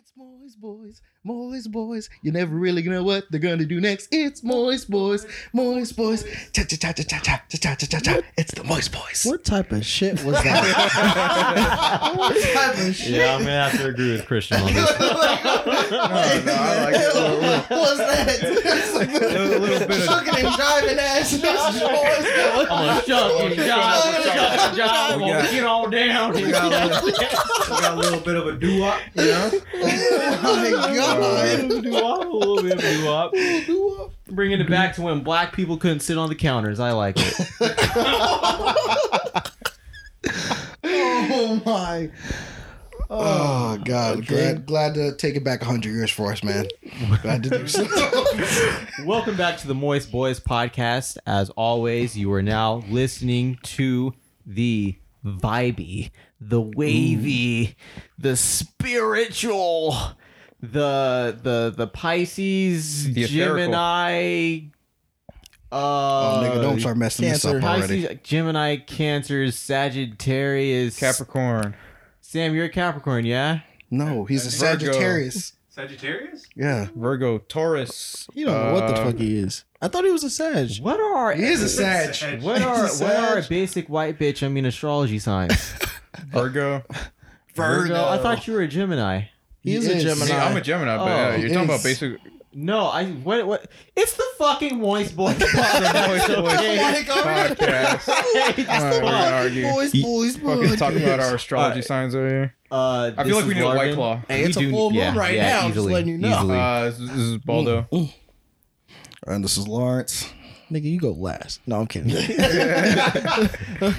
It's Moist Boys, Moist Boys. You never really know what they're gonna do next. It's Moist Boys, Moist Boys. Cha cha cha cha cha cha cha cha cha cha. It's the Moist Boys. What type of shit was that? what type of shit? Yeah, I'm gonna have to agree with Christian on this. no, no, I like it. What was that? A little bit of Shucking and jiving ass. It's Moist Boys. I'm gonna shuck and jive, shuck and jive. I'm gonna get on down. We got a little, we got a little bit of a doo-wop, you know? Oh my god. Doo-wop, a little bit of doo-wop. Bringing it back to when black people couldn't sit on the counters. I like it. Oh my. Oh, oh God! Okay. Glad, glad to take it back hundred years for us, man. Glad to do so. Welcome back to the Moist Boys podcast. As always, you are now listening to the vibey, the wavy, the spiritual, the the the Pisces, The. Gemini. Uh, oh, nigga, don't start messing this up already. Pisces, Gemini, Cancer, Sagittarius. Capricorn. Sam, you're a Capricorn, yeah? No, he's a Virgo. Sagittarius. Sagittarius? Yeah, Virgo. Taurus. You don't know what the fuck he is. I thought he was a Sag. What are he is a Sag. what are He's a what are Sag. basic white bitch? I mean astrology signs. Virgo. Virgo. I thought you were a Gemini. He is He a. Gemini. See, I'm a Gemini, but Oh, yeah, you're talking about is. basic. No, I what what? It's the fucking moist boy. Moist Boys Okay. podcast. Hey, I'm argue. Boys, boys, Fucking boys. talking about our astrology Alright. signs over here. Uh, I feel like we is need a White Claw. Hey, We it's a do- full moon yeah, right yeah, now. I'm just letting you know. Uh, this, this is Baldo. and this is Lawrence. Nigga, you go last. No, I'm kidding.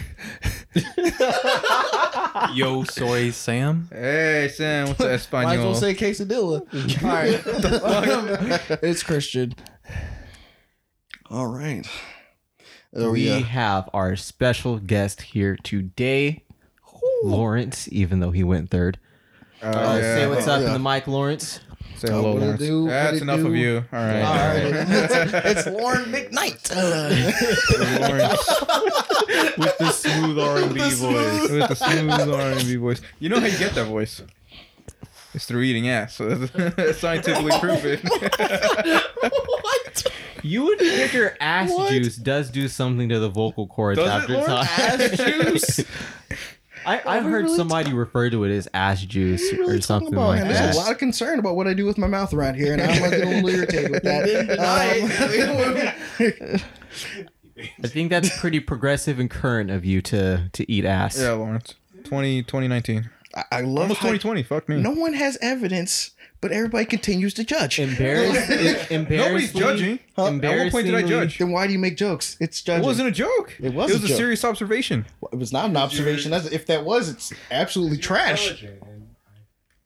Yo, soy Sam. Hey, Sam, what's the Might as well Espanol? say quesadilla. All right. it's Christian. All right. Oh we yeah. have our special guest here today, Lawrence. Even though he went third. Uh, Uh, yeah. Say what's up Yeah. in the mic, Lawrence. Say hello, What it Lawrence. do? That's enough do? of you. All right. All right. it's, it's Lauren McKnight. Lawrence With the smooth R&B voice. with the smooth R&B voice. You know how you get that voice? It's through eating ass. So that's scientifically proven. what? You would think your ass What? juice does do something to the vocal cords Does it, after Lawrence? time. Ass juice? I, I've heard really somebody refer to it as ass juice What are we really or something about like here? That. there's a lot of concern about what I do with my mouth around here, and I'm getting a little irritated with that. Um, I think that's pretty progressive and current of you to to eat ass. yeah, Lawrence. 20, 2019. I, I love Almost how 2020. Fuck me. no one has evidence, but everybody continues to judge. Embarrassed, Nobody's judging. At what point did I judge? Then why do you make jokes? It's It wasn't a joke. It was It a was a joke. serious observation. It was not an observation. That's, if that was, it's absolutely trash.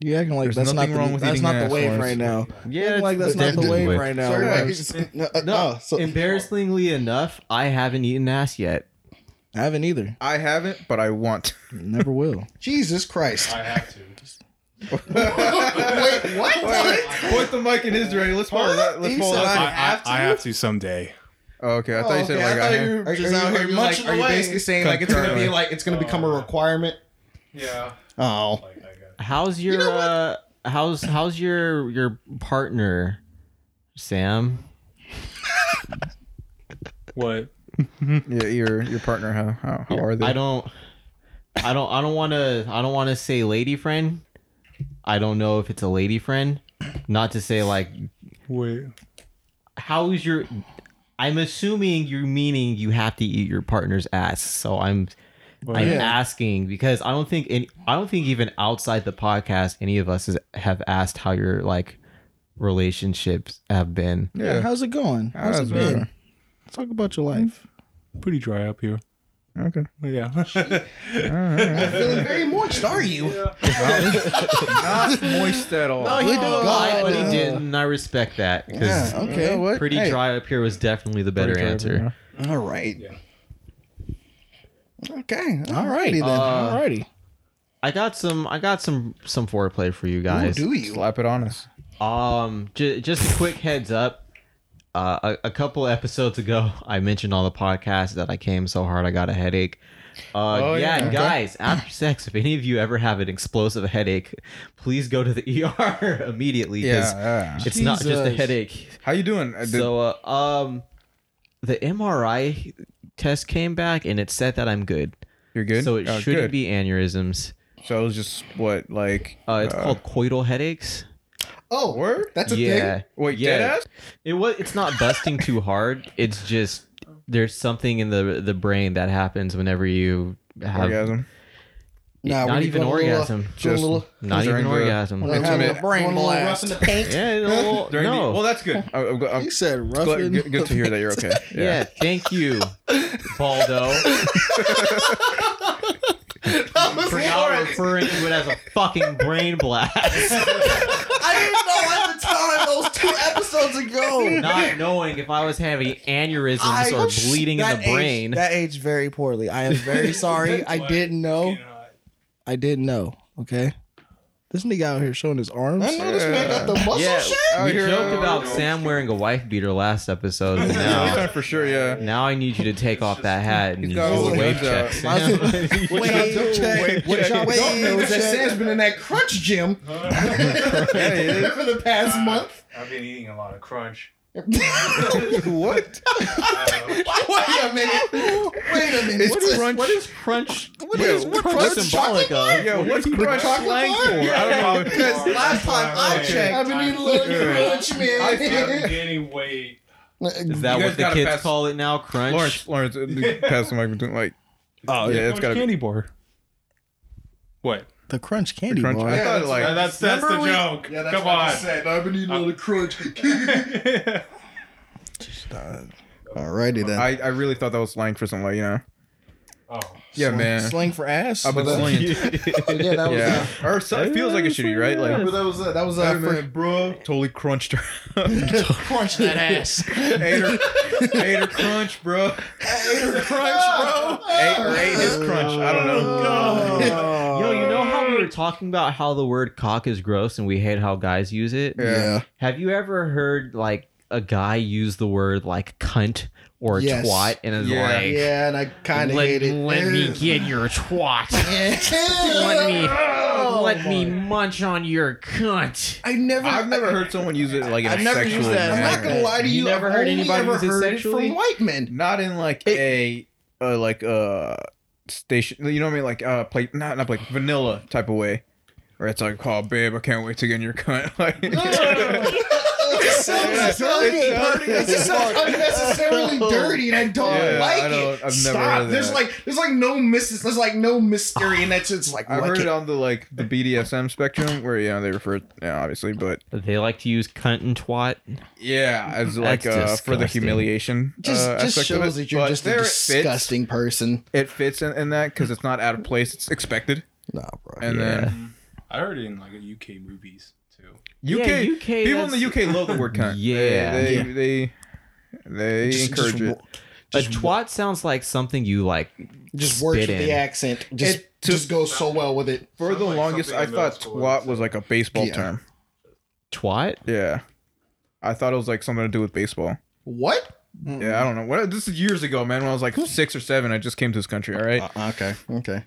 You acting like There's that's not nothing the, wrong with that's not the wave Lawrence. right now. Yeah, like that's not the wave right now. Sorry, bro. I no, uh, No, oh, so- embarrassingly enough, I haven't eaten ass yet. I haven't either. I haven't, but I want. Never will. Jesus Christ. I have to. Wait, what? Point the mic in his direction. Let's follow that. Let's He follow said. I, I have I, I to? have to someday. Oh, okay, I thought you said okay, like I I, have. you were Are, just are out you, here are you like, munching are you away. basically saying like it's gonna be like it's gonna become a requirement? Yeah. Oh, Like, I got How's your uh how's how's your your partner, Sam? What? Yeah, your your partner. How how, how are they? I don't I don't I don't want to I don't want to say lady friend. I don't know if it's a lady friend. Not to say like Wait. how's your I'm assuming you're meaning you have to eat your partner's ass. So I'm I'm Yeah. asking because I don't think any I don't think even outside the podcast any of us has, have asked how your like relationships have been. Yeah. Yeah. How's it going? How's How's it it been? going? Talk about your life. Pretty dry up here. Okay. Yeah. feeling very moist, are you? Not moist at all. No, he Good did lie, but he didn't. I respect that because Yeah. Okay. You know what? pretty Hey. dry up here was definitely the better Pretty dry, answer. bro. All right. Yeah. Okay. All righty then. Uh, All righty. I got some. I got some some foreplay for you Ooh, guys. do you? Slap it on us. Um, j- just a quick heads up. Uh, a, a couple episodes ago, I mentioned on the podcast that I came so hard I got a headache. Uh, Oh, yeah, yeah. guys, after sex, if any of you ever have an explosive headache, please go to the ER immediately because Yeah. yeah. it's not just a headache. How you doing? Uh, did- So, uh, um, the MRI test came back and it said that I'm good. you're good. So it Oh, shouldn't good. be aneurysms. So it was just what like. Uh, it's called coital headaches. Oh, Word? that's a yeah. thing. Wait, yeah. dead ass? It was. It's not busting too hard. It's just there's something in the the brain that happens whenever you have Orgasm. Nah, not even go a little, orgasm. a Just- little- not even during the- orgasm. when Like you're having having a brain going a little rough blast. in the paint. yeah, a little, During no. the, well, that's good. I, I'm, I'm You said glad, roughing. good, good to hear that you're okay. yeah. thank you, Baldo, for not referring to it as a fucking brain blast. I didn't know at the time. Those two episodes ago. not knowing if I was having aneurysms I- or bleeding in that the brain. That aged very poorly. I am very sorry. I didn't know. I didn't know. Okay. This nigga out here showing his arms. I know this man got the muscle yeah, shit. We here- joked about Sam wearing a wife beater last episode. and This now, for sure, yeah. now I need you to take off that hat and He's do got a his wave hands check. out. Sam. Wave check. What y'all Wave don't know is that check. Sam's been in that crunch gym Yeah, he is. for the past month. I've been eating a lot of crunch. what? Wait a minute. Wait a minute. It's What is- crunch. What is crunch? What Yeah, is what crunch crunch symbolic of? Yeah, what's crunch chocolate slang bar? for? I don't know. Because last time I checked, I've been eating a little Yeah. crunch, I'm man. gaining weight. Is that what the kids pass- call it now? Crunch. Lawrence, Lawrence, pass the mic between like. Oh, yeah, it's Crunch gotta be. candy bar. What? The crunch candy Crunch. bar. I thought like. Uh, that's that's the we- joke. Yeah, that's Come what I said. I've been eating a little crunch. Alrighty then. I, I really thought that was slang for something like you know. oh. Yeah, Slang- man. Slang for ass. I've been that- slinging. yeah, that was. Yeah, or so, it feels like it should be right. Like, Uh, that was uh, that was hey, uh, for man, bro, totally crunched her. crunch that ass. ate her, ate her crunch, bro. Ate her crunch, bro. Ate or ate his crunch. I don't know. Yo, were talking about how the word cock is gross and we hate how guys use it? Yeah. Yeah. Have you ever heard like a guy use the word like cunt or Yes. twat and is Yeah. like, Yeah, and I kind of let, hate it. let me get your twat. let me let me munch on your cunt. I never. I've never heard someone use it like in I've a never sexual used that. I'm manner. not gonna lie to You you. never I've heard only anybody ever use it heard sexually? from white men. Not in like a, uh, like uh station. You know what I mean? Like uh, play not not like vanilla type of way. Where it's like, oh babe, I can't wait to get in your cunt. Like, It sounds dirty. It just sounds unnecessarily dirty, and I don't Yeah, like I don't- it. I've never Stop. heard There's that. like there's like no mis- there's like no mystery, and that's it's like I've like heard it. it on the like the BDSM spectrum where you know they refer, yeah, obviously, but They like to use cunt and twat. yeah, as like uh, for the humiliation. just uh, just aspect of shows it. that you're But just a there it fits. disgusting person. It fits in, in that because it's not out of place. It's expected, Nah, bro. and Yeah. then I heard it in like UK movies too. UK, Yeah, UK, people in the UK love the word cunt. Yeah. they Yeah. they they, they Just- encourage just, it. A twat sounds like something you like. Just works spit with in. the accent. Just It- to- just goes so well with it. For the like longest, I thought twat was like a baseball Yeah. term. Twat? Yeah, I thought it was like something to do with baseball. What? Yeah, I don't know. What this is years ago, man. When I was like six or seven, I just came to this country. All right. Uh, okay. Okay.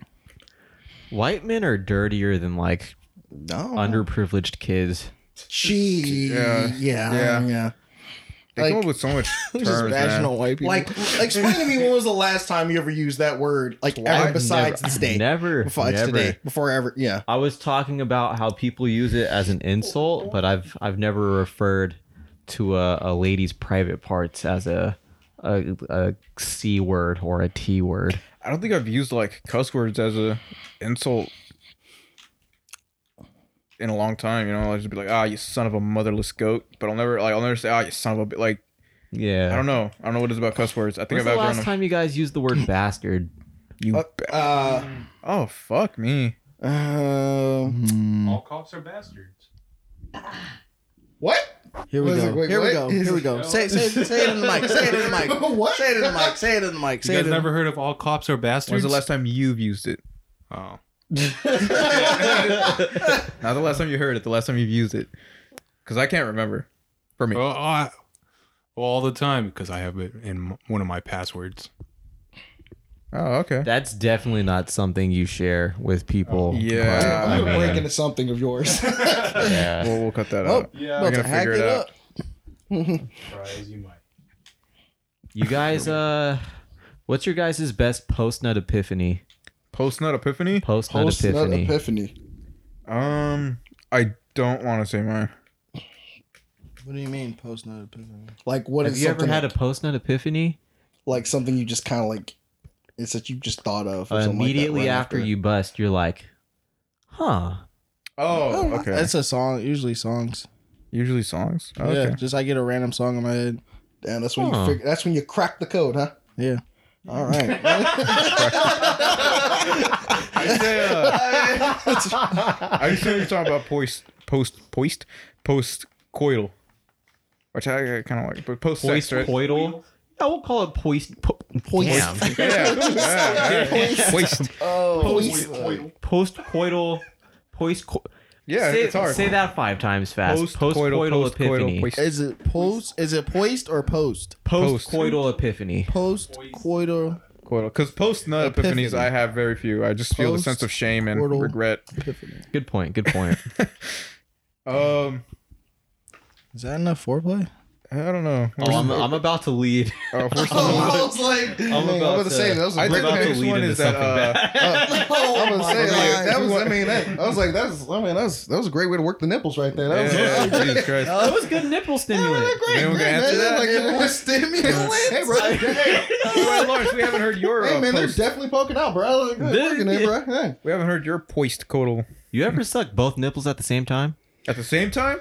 White men are dirtier than like No. underprivileged kids. Gee. Yeah. Yeah. Yeah. Yeah. yeah. They come up with so much Just terms, man. vaginal white people. Like, explain to me when was the last time you ever used that word? Like, ever besides never, this day? Never. Before it's never. today. Before ever. Yeah. I was talking about how people use it as an insult, but I've I've never referred to a, a lady's private parts as a, a a c word or a t word. I don't think I've used like cuss words as a insult in a long time. You know, I'll just be like, "Ah, you son of a motherless goat," but I'll never like I'll never say, "Ah, you son of a bit." Like Yeah. I don't know. I don't know what it is about cuss words. I think When's the I've last outgrown them. time you guys used the word bastard? You. Uh, uh, oh fuck me. uh, All cops are bastards. what? Here we What is go. it? Wait, Here we what? go. Here we go. Say, say, say it in the mic. Say it in the mic. What? Say it in the mic. Say it in the mic. You Say it guys in never heard of all cops are bastards? When's the last time you've used it? Oh. Not the last time you heard it. The last time you've used it. Because I can't remember. For me. Well, I, all the time because I have it in one of my passwords. Oh, okay. That's definitely not something you share with people. Yeah. I I'm mean- breaking into something of yours. Yeah. We'll, we'll cut that oh, out. Yeah, we're gonna hack figure it it up. Surprise, you might. You guys, uh, what's your guys' best post nut epiphany? Post nut epiphany. Post nut Post nut epiphany. epiphany. Um, I don't want to say mine. What do you mean post nut epiphany? Like what Have you ever something had a post nut epiphany? like something you just kind of like? It's that you just thought of. Or Uh, something like that immediately right after you bust, you're like, huh. Oh, okay. That's a song. Usually songs. Usually songs. Oh, okay. Yeah, just I get a random song in my head. Damn, that's when Huh. you figure. That's when you crack the code, huh? Yeah. All right. I say, uh, I just you're talking about post, post, post, post coital, which I kind of like, but post Post right? coital? Yeah, we'll call it poist. Po- Poist. Damn. Yeah, yeah, yeah. Poist. oh, Post coital. Post. Co- Yeah, say, it's hard. say that five times fast. Post Post coital, coital post epiphany. is it post? Is it poist or post? Post coital epiphany. Post coital coital. Because post nut Epiphany. epiphanies, I have very few. I just feel the sense of shame and regret. epiphany. Good point. Good point. Um, Is that enough foreplay? I don't know. oh, I'm, I'm about to lead. Uh, first Oh, one- I was like, I'm I'm about about to to- say that was a I I'm great think about the to next lead one into is that, something uh, bad. Oh, I was my saying, God. like, that was. I mean, that, I was like, that's. I mean, that was that was a great way to work the nipples right there. That was, Yeah, Jesus Christ. that was good nipple stimulant. great. Anyone gonna answer that? Like, it was stimulant. Hey, bro. Hey, Well, Lawrence, we haven't heard your hey, uh, man, they're definitely poking out, bro. Like, good This- working there, bro. Hey. We haven't heard your poist coital. You ever suck both nipples at the same time? At the same time?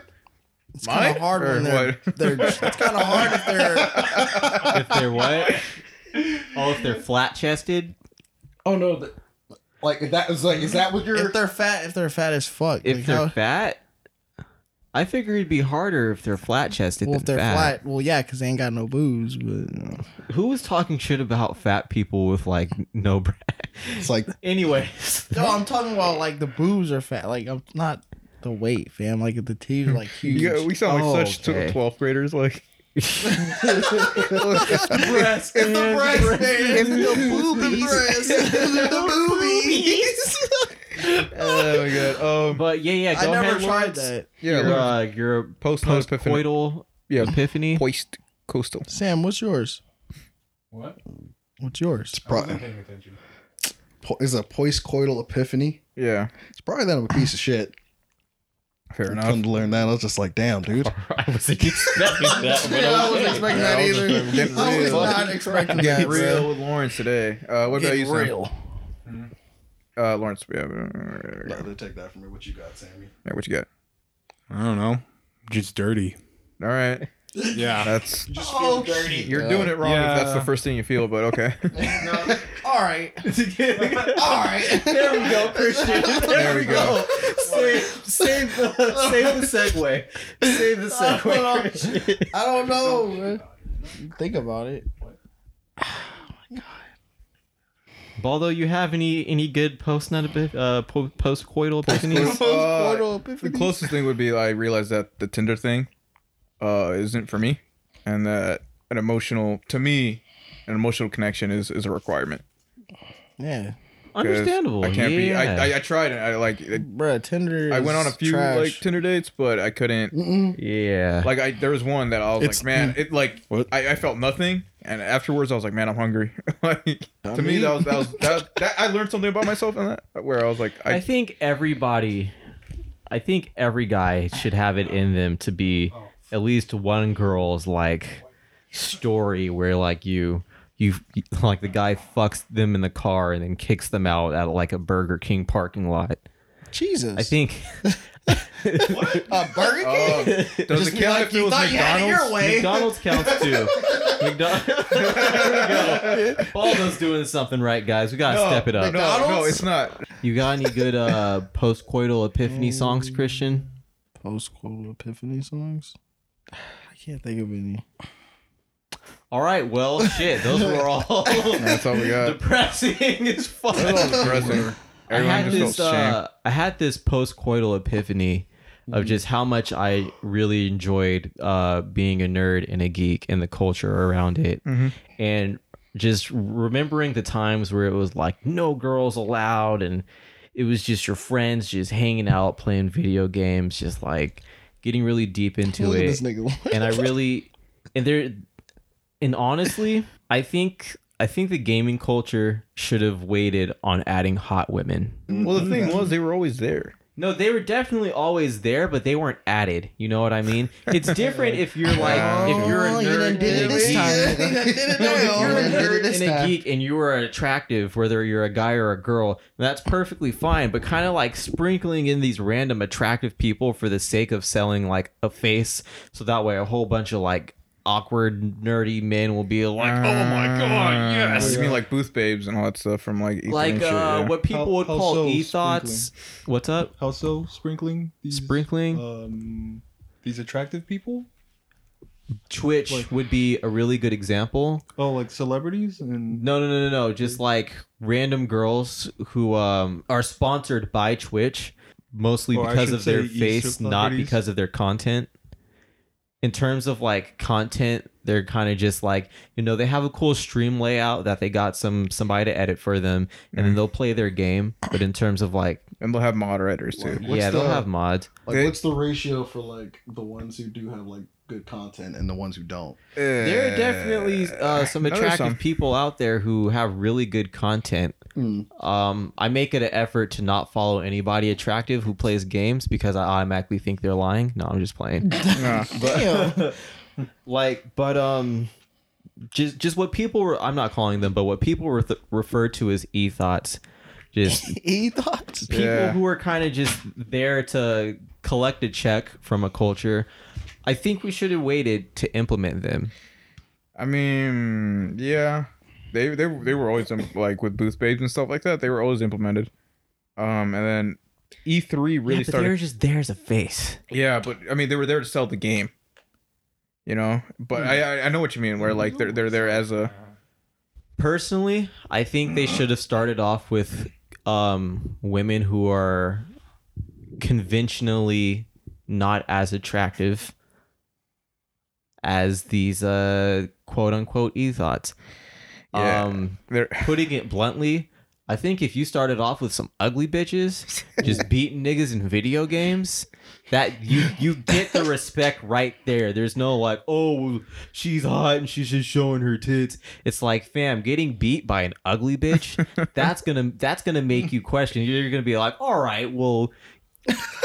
It's kind of hard when they're, they're. It's kind of hard if they're. If they're what? Oh, if they're flat chested. Oh no, the, like that is like, is that what you're? If they're fat, if they're fat as fuck. If like they're how- fat, I figure it'd be harder if they're flat chested. well, if they're fat. flat, well, yeah, because they ain't got no boobs. But you know. Who was talking shit about fat people with like no breast? It's like Anyways, no, I'm talking about like the boobs are fat. Like I'm not the weight, fam. Like the titties are like huge. Yeah, we sound like Oh, such okay. 12th graders. Like, the breast. If the breast, if the boobies, the boobies. oh my god. Um, But yeah, yeah. I Go never ahead, tried Lawrence. that. yeah, Your, Lawrence, uh, your post post epiphany. coital Yeah, epiphany. poist coital. Sam, what's yours? What? What's yours? I pro- wasn't paying attention. po- is a post-coital epiphany. Yeah, It's probably that I'm a piece of shit. Fair enough. Come to learn that, I was just like, damn, dude. I wasn't expecting that. Yeah, I wasn't expecting Yeah, that I was either. just I was real. not expecting Getting that. real with Lawrence today. Uh, what about Getting you, Sam? real. Uh, Lawrence, yeah, uh, No, they take that from me. What you got, Sammy? yeah, what you got? I don't know. Just dirty. All right, Yeah. that's just Oh, dirty. you're doing it wrong. If that's the first thing you feel, but okay. All right. All right. There we go, Christian. There we go. Save, save the save the segue. Save the segue. Christian. I don't know. Think about it. What? Oh my god. Baldo, you have any any good post nut uh post coital epiphanies? Uh, the closest thing would be I realized that the Tinder thing uh, isn't for me, and that an emotional to me, an emotional connection is is a requirement. Yeah. Understandable. I can't be. I, I I tried and I like. It, Bruh, Tinder. I went on a few trash. like Tinder dates, but I couldn't. yeah. Like I, there was one that I was It's- like, man, it like I, I felt nothing, and afterwards I was like, man, I'm hungry. like to me, that was that was that, that I learned something about myself in that where I was like, I I, think everybody, I think every guy should have it in them to be at least one girl's like story where like you you like the guy fucks them in the car and then kicks them out at like a Burger King parking lot. Jesus. I think uh, Burger King. oh, does Just it count like, if it you was thought you had it your McDonald's? McDonald's counts too. McDonald's. there we go. Baldo's doing something right, guys. We gotta No, step it up. No, no, McDonald's? it's not. You got any good uh post-coital epiphany songs, Christian? Post quote epiphany songs. I can't think of any. All right, well, shit, those were all That's all we got. depressing as fuck. That's all depressing. I Everyone had just this felt shame. uh, I had this post-coital epiphany of just how much I really enjoyed uh, being a nerd and a geek and the culture around it, and just remembering the times where it was like no girls allowed and it was just your friends just hanging out playing video games, just like getting really deep into Look at it this nigga. and I really and there and honestly, I think I think the gaming culture should have waited on adding hot women. Well, the thing was, they were always there. No, they were definitely always there, but they weren't added. You know what I mean? It's different if you're like if oh, you're a Oh, you nerd done did and it a this geek. time. No, if you're a done did it nerd this and a time. geek and you are attractive, whether you're a guy or a girl, that's perfectly fine. But kind of like sprinkling in these random attractive people for the sake of selling like a face, so that way a whole bunch of like awkward nerdy men will be like, "Oh my god, yes!" You mean like booth babes and all that stuff from like E3 Like and shit, uh, yeah. what people How- would how call so e-thots. What's up? How so? Sprinkling? These, Sprinkling? Um, these attractive people? Twitch like- would be a really good example. Oh, like celebrities and No, no, no, no, no. Just like random girls who um are sponsored by Twitch, mostly Or I because should of their say face, not celebrities. because of their content. In terms of like content, they're kind of just like you know they have a cool stream layout that they got some somebody to edit for them, and then they'll play their game. But in terms of like, and they'll have moderators too. What's yeah, they'll have mods. Like, They- what's the ratio for like the ones who do have like good content and the ones who don't? There are definitely uh, some attractive some. people out there who have really good content. Mm. Um, I make it an effort to not follow anybody attractive who plays games because I automatically think they're lying. No, I'm just playing. Yeah. but like, but um, just just what people were. I'm not calling them, but what people were th- referred to as e thots. Just E thots. people Yeah. who are kind of just there to collect a check from a culture. I think we should have waited to implement them. I mean, yeah, they they they were always like with booth babes and stuff like that. They were always implemented. Um, and then E3 really yeah, but they started. were just there as a face. Yeah, but I mean, they were there to sell the game. You know, but I I, I know what you mean. Where like they're they're there as a Personally, I think they should have started off with um, women who are conventionally not as attractive as these uh, quote unquote e thots. Yeah. Um, they're putting it bluntly, I think if you started off with some ugly bitches just beating niggas in video games, that you you get the respect right there. There's no like, oh, she's hot and she's just showing her tits. It's like, fam, getting beat by an ugly bitch, that's gonna that's gonna make you question. You're gonna be like, all right, well,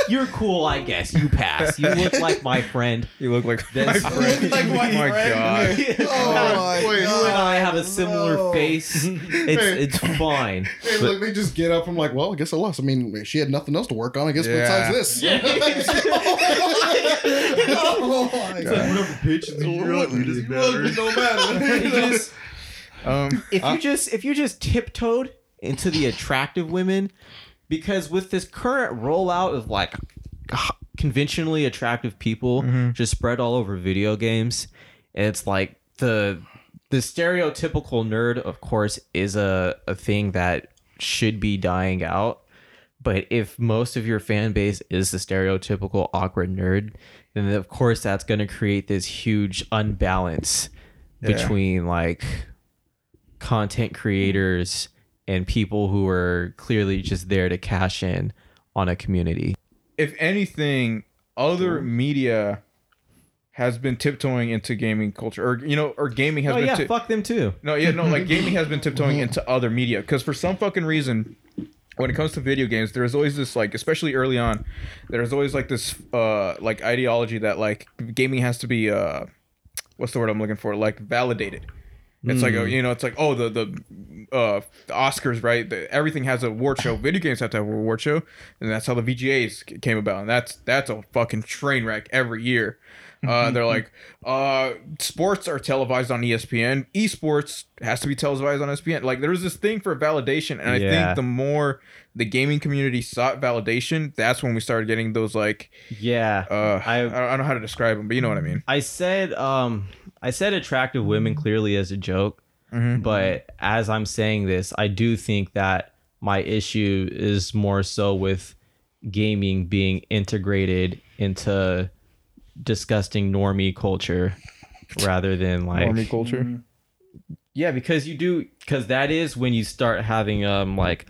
you're cool, I guess. You pass. You look like my friend. you look like my That's- friend. Like my oh my friend. god. Oh my Wait, you god. and I have a similar No. face. It's it's fine. Hey, look, they just get up. I'm like, well, I guess I lost. I mean, she had nothing else to work on. I guess Yeah. besides this. Oh my god. whatever bitch You're ugly, just matter. Don't matter. You just- Um, if you just if you just tiptoed into the attractive women, because with this current rollout of like conventionally attractive people mm-hmm. just spread all over video games, it's like the the stereotypical nerd, of course, is a, a thing that should be dying out. But if most of your fan base is the stereotypical awkward nerd, then of course that's going to create this huge unbalance Yeah. between like content creators and people who are clearly just there to cash in on a community. if anything, other media has been tiptoeing into gaming culture, or you know, or gaming has Oh been. yeah, tip- fuck them too. No, yeah, no, like gaming has been tiptoeing into other media because for some fucking reason, when it comes to video games, there's always this like, especially early on, there's always like this uh like ideology that like gaming has to be uh what's the word I'm looking for like validated. It's like a, you know, it's like oh the the uh the Oscars right, the, everything has a award show. Video games have to have a award show, and that's how the VGAs came about. And that's that's a fucking train wreck every year. Uh, they're like, uh, sports are televised on ESPN. Esports has to be televised on ESPN. Like, there's this thing for validation, and I think the more the gaming community sought validation, that's when we started getting those like, Yeah. uh, I, I- I don't know how to describe them, but you know what I mean. I said um I said attractive women mm-hmm. clearly as a joke, mm-hmm. but mm-hmm. as I'm saying this, I do think that my issue is more so with gaming being integrated into disgusting normie culture rather than like normie culture. yeah, because you do because that is when you start having um like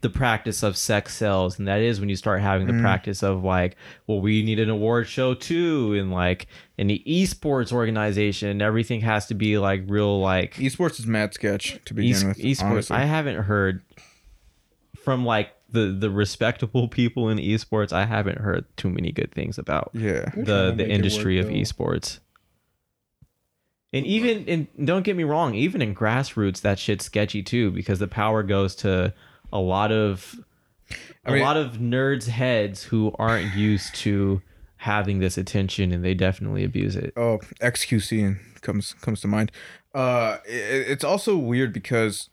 the practice of sex sells, and that is when you start having the mm. practice of like, well, we need an award show too, and like in the esports organization, everything has to be like real like Esports is mad sketch to begin with. esports. honestly. I haven't heard from like the the respectable people in esports. I haven't heard too many good things about yeah. the the industry work, of though. esports. And even in don't get me wrong, even in grassroots, that shit's sketchy too because the power goes to a lot of a I mean- lot of nerds' heads who aren't used to having this attention, and they definitely abuse it. Oh, XQC and comes comes to mind. Uh, it, it's also weird because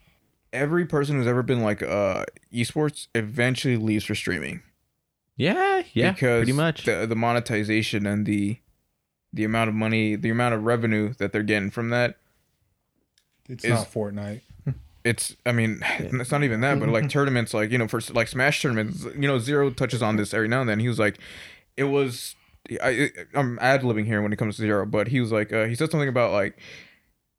every person who's ever been like uh esports eventually leaves for streaming. Yeah, yeah, because pretty much. the the monetization and the the amount of money, the amount of revenue that they're getting from that. It's is- not Fortnite. It's, I mean, it's not even that, but like tournaments, like you know, for like Smash tournaments, you know, Zero touches on this every now and then. He was like, it was, I, I'm ad libbing here when it comes to Zero, but he was like, uh, he said something about like,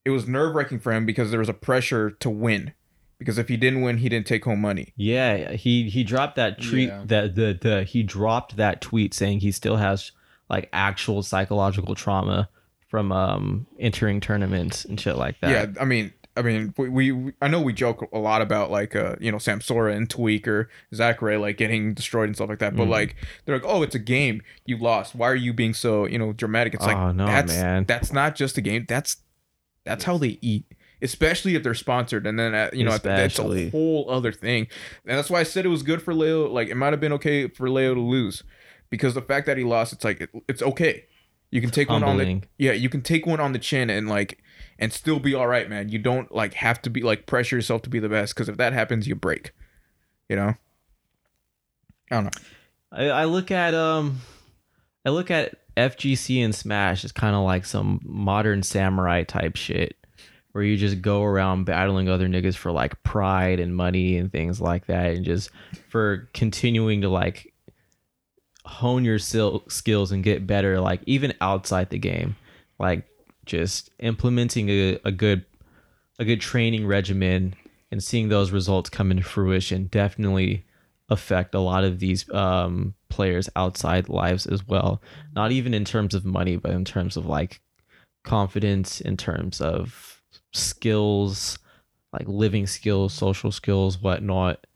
it was nerve wracking for him because there was a pressure to win, because if he didn't win, he didn't take home money. Yeah, he he dropped that tweet Yeah. that the the he dropped that tweet saying he still has like actual psychological trauma from um entering tournaments and shit like that. Yeah, I mean, I mean, we, we I know we joke a lot about like uh you know Samsora and Tweek or Zackray like getting destroyed and stuff like that, but Mm. like they're like, oh, it's a game, you lost. Why are you being so you know dramatic? It's like Oh, no, that's man. that's not just a game. That's that's how they eat. Especially if they're sponsored, and then uh, you know that's a whole other thing, and that's why I said it was good for Leo. Like it might have been okay for Leo to lose, because the fact that he lost, it's like it, it's okay. You can take one on the yeah, you can take one on the chin and like and still be all right, man. You don't like have to be like pressure yourself to be the best because if that happens, you break. You know. I don't know. I, I look at um I look at FGC and Smash as kind of like some modern samurai type shit where you just go around battling other niggas for like pride and money and things like that and just for continuing to like hone your sil- skills and get better like even outside the game like just implementing a, a good a good training regimen and seeing those results come into fruition definitely affect a lot of these um, players outside lives as well. Not even in terms of money, but in terms of like confidence, in terms of skills, like living skills, social skills, whatnot.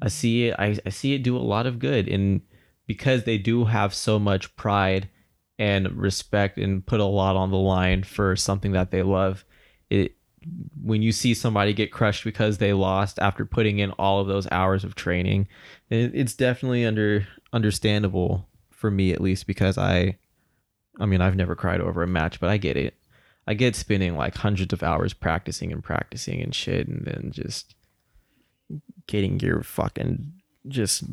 I see it. I, I see it do a lot of good, and because they do have so much pride and respect and put a lot on the line for something that they love, it when you see somebody get crushed because they lost after putting in all of those hours of training, it, it's definitely under understandable for me at least because I, I mean I've never cried over a match, but I get it. I get spending like hundreds of hours practicing and practicing and shit, and then just getting your fucking just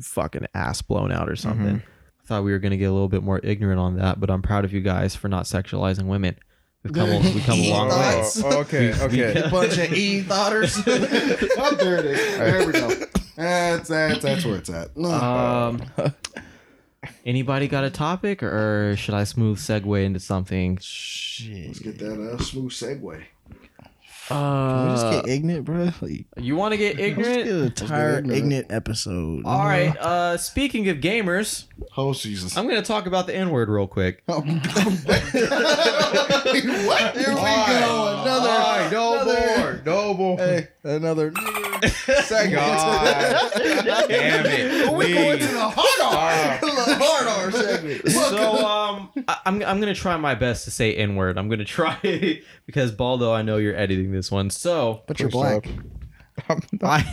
fucking ass blown out or mm-hmm. something. I thought we were gonna get a little bit more ignorant on that, but I'm proud of you guys for not sexualizing women. We've come a, we've come a long way. Oh, okay, okay. a bunch of e thoughters. oh, there it is. There we go. That's that's that's where it's at. Um, anybody got a topic, or should I smooth segue into something? Let's get that uh, smooth segue. We Uh, just get ignorant, bro. Like, you want to get let's get ignorant? a entire ignorant. ignorant episode. All right. Uh, speaking of gamers, Oh Jesus! I'm gonna talk about the N word real quick. what? Here we go. Another. Alright, no more, no more. Hey, another. segment. God damn it! We're going to the hard R. The hard R segment. So um, I, I'm I'm gonna try my best to say N word. I'm gonna try because Baldo, I know you're editing this one, so But you're First black. I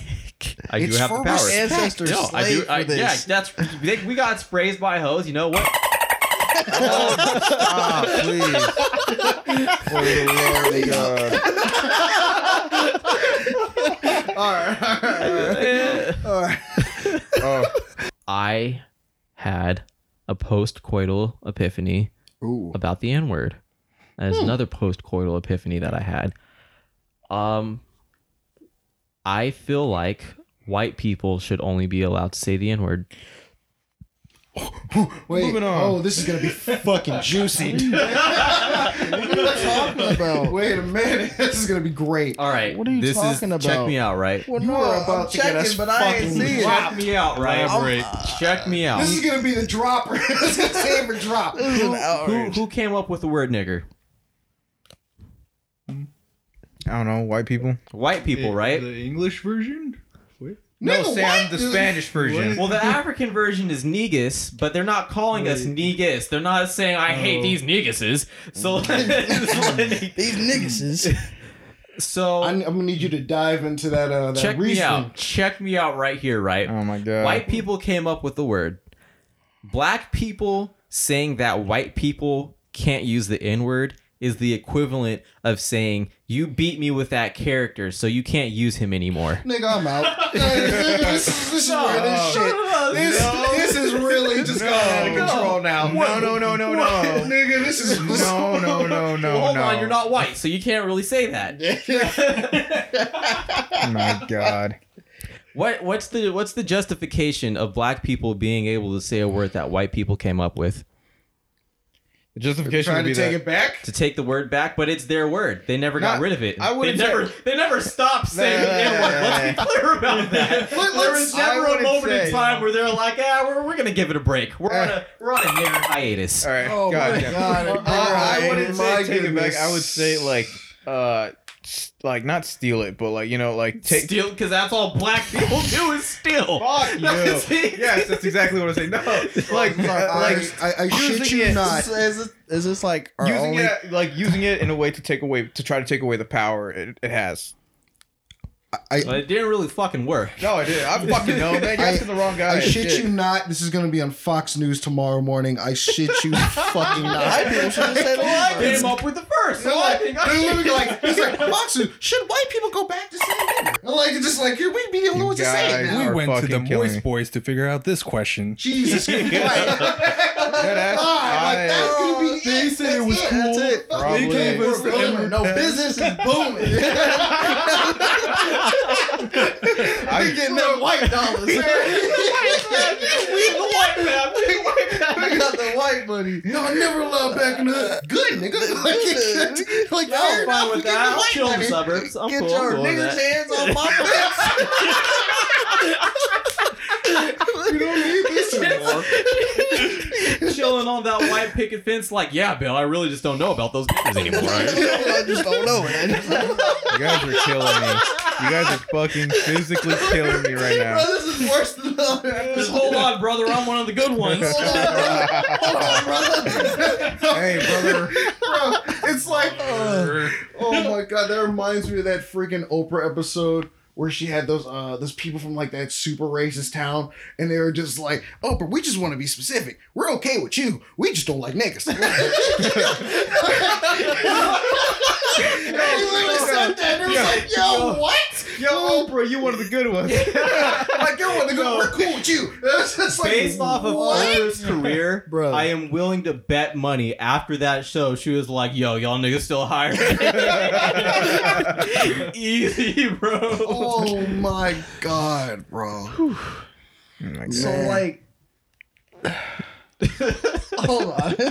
I do have for the power. respect. Ancestors No, I do. I, for this. yeah, that's they, we got sprays by hose. You know what? Stop, please. For the Lord of God. All right. All right. All right. Oh, I had a post-coital epiphany Ooh. about the N word. There's another post-coital epiphany that I had. Um, I feel like white people should only be allowed to say the N word. Wait, Moving on. oh, this is gonna be fucking juicy. what are you talking about? Wait a minute, this is gonna be great. All right. What are you this talking is, Check me out, right? Well, You no, were I'm about to get checking, us but I ain't fucking see it. Check me out, right? Elaborate. Check me out. This is gonna be the dropper. this is gonna favorite drop. Who, who came up with the word nigger? I don't know. White people. White people, right? The English version? No, Nigga, Sam, what? the Spanish version. Well, the African version is negus, but they're not calling us negus. They're not saying I hate these neguses. So, These niggas. so I'm, I'm gonna need you to dive into that. Uh, that check me reasoning. out. Check me out right here, right? Oh my god. White people came up with the word. Black people saying that white people can't use the N word is the equivalent of saying you beat me with that character, so you can't use him anymore. Nigga, I'm out. this, is- this is where this shit. This, this is really just going out of control now. No, no, no, no, no. Nigga, this is No, no, no, no, Well, hold no. on, you're not white, so you can't really say that. Oh my god. What what's the what's the justification of black people being able to say a word that white people came up with? The justification trying would to take that. it back. To take the word back, but it's their word. They never got Not- rid of it. I they wouldn't say- never they never stopped saying Nah, the N word. Let's be clear about that. there was I never a wouldn't moment say- in time where they're like, ah, we're, we're gonna give it a break. We're on a we're on a nigger hiatus. All right. Oh god my damn. god. Uh, I wouldn't My say take it back. goodness. I would say like, uh, s- like not steal it, but like you know, like take. Steal because that's all black people do is steal. Fuck you. That's it. yes, that's exactly what I'm saying. No, like, uh, I, like I, I shit using you it- not. Is, is, this, is this like using only? it, like using it in a way to take away, to try to take away the power it, it has. But it didn't really fucking work. No, I did. I fucking know, man. You're I- asking the wrong guy. I shit you not. This is gonna be on Fox News tomorrow morning. I shit you fucking not. White people should have said I it. came up with the first. So They're I like, think they're I literally like, he's like, Fox News, should white people go back to saying nigger? Like, it's just like, here we be the only ones to say it now. We went to the fucking Moist. Boys to figure out this question. Jesus Christ. Deadass. Ah, like, that's gonna be They it. said That's it was cool. That's it. They gave us the booming. booming. No, business is booming. I getting them white dollars. we the white man. We the white man. We got the white money. No, I never allowed back in the hood. Good, nigga. Like, like I'm fine enough. with that. I'll white chill in the suburbs. I'm Get cool. your cool niggas' hands on my We don't need this anymore. Chilling on that white picket fence, like, yeah, Bill, I really just don't know about those niggers anymore. I just don't know, man. You guys are killing me. You guys are fucking physically killing me right now. Bro, this is worse than the other Just episode. hold on, brother. I'm one of the good ones. Hold on, brother. hey, brother. Bro, it's like, uh, oh my god, that reminds me of that freaking Oprah episode where she had those uh those people from like that super racist town, and they were just like, oh, but we just want to be specific. We're okay with you. We just don't like niggas. and he literally said that. And it was like, yo, what? Yo, Oprah, you one of the good ones. Like you're one of the good. We're cool with you. It's like, Based off of what? Oprah's career, Bro. I am willing to bet money after that show, she was like, yo, y'all niggas still hiring. Easy, bro. Oh my god, bro. Oh my So God. like, hold on.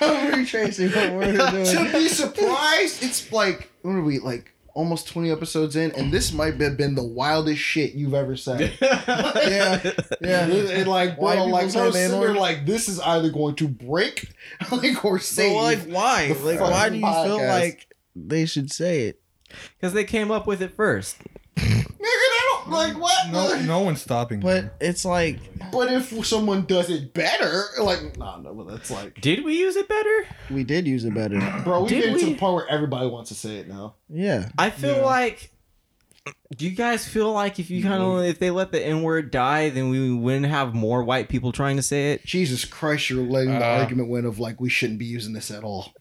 I'm retracing what we're doing. to doing. be surprised, it's like what are we like almost twenty episodes in, and this might have been the wildest shit you've ever said. Yeah, yeah. And, and, like, bro, people like, say bro, the sitting there N-word? like this is either going to break, like, or So save. like, why? Like, why do you fucking feel like they should say it? Because they came up with it first. Nigga, they don't like what? No, no one's stopping. them. But it's like, But if someone does it better, like, nah, no, but that's like, Did we use it better? we did use it better. bro, we Did get to we? the part where everybody wants to say it now. Yeah. I feel Yeah. like. Do you guys feel like if you kind of if they let the N word die, then we wouldn't have more white people trying to say it? Jesus Christ, you're letting the Uh. argument win of like we shouldn't be using this at all.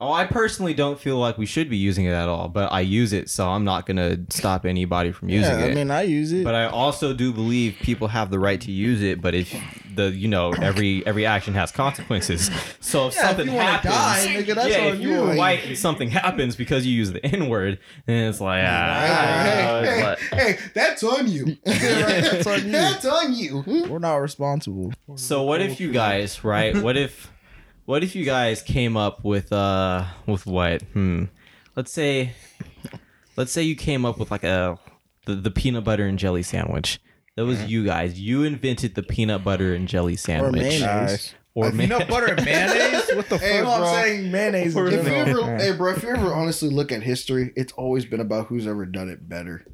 Oh, I personally don't feel like we should be using it at all, but I use it, so I'm not gonna stop anybody from using yeah, it. I mean, I use it. but I also do believe people have the right to use it. But if the you know every every action has consequences. So if Yeah, if something you happens, die, nigga, that's yeah, if you're white and something happens because you use the N word, then it's like ah, Hey, it's hey, like- hey, that's on you. That's on you. That's on you. We're not responsible. So what if you guys, right? What if what if you guys came up with uh with what? Hmm. Let's say let's say you came up with like a the, the peanut butter and jelly sandwich. That was you guys. You invented the peanut butter and jelly sandwich. mayonnaise. Nice. Or Peanut butter and mayonnaise? What the Hey, fuck? No, I'm saying mayonnaise. in If you general. ever, hey, bro, if you ever honestly look at history, it's always been about who's ever done it better.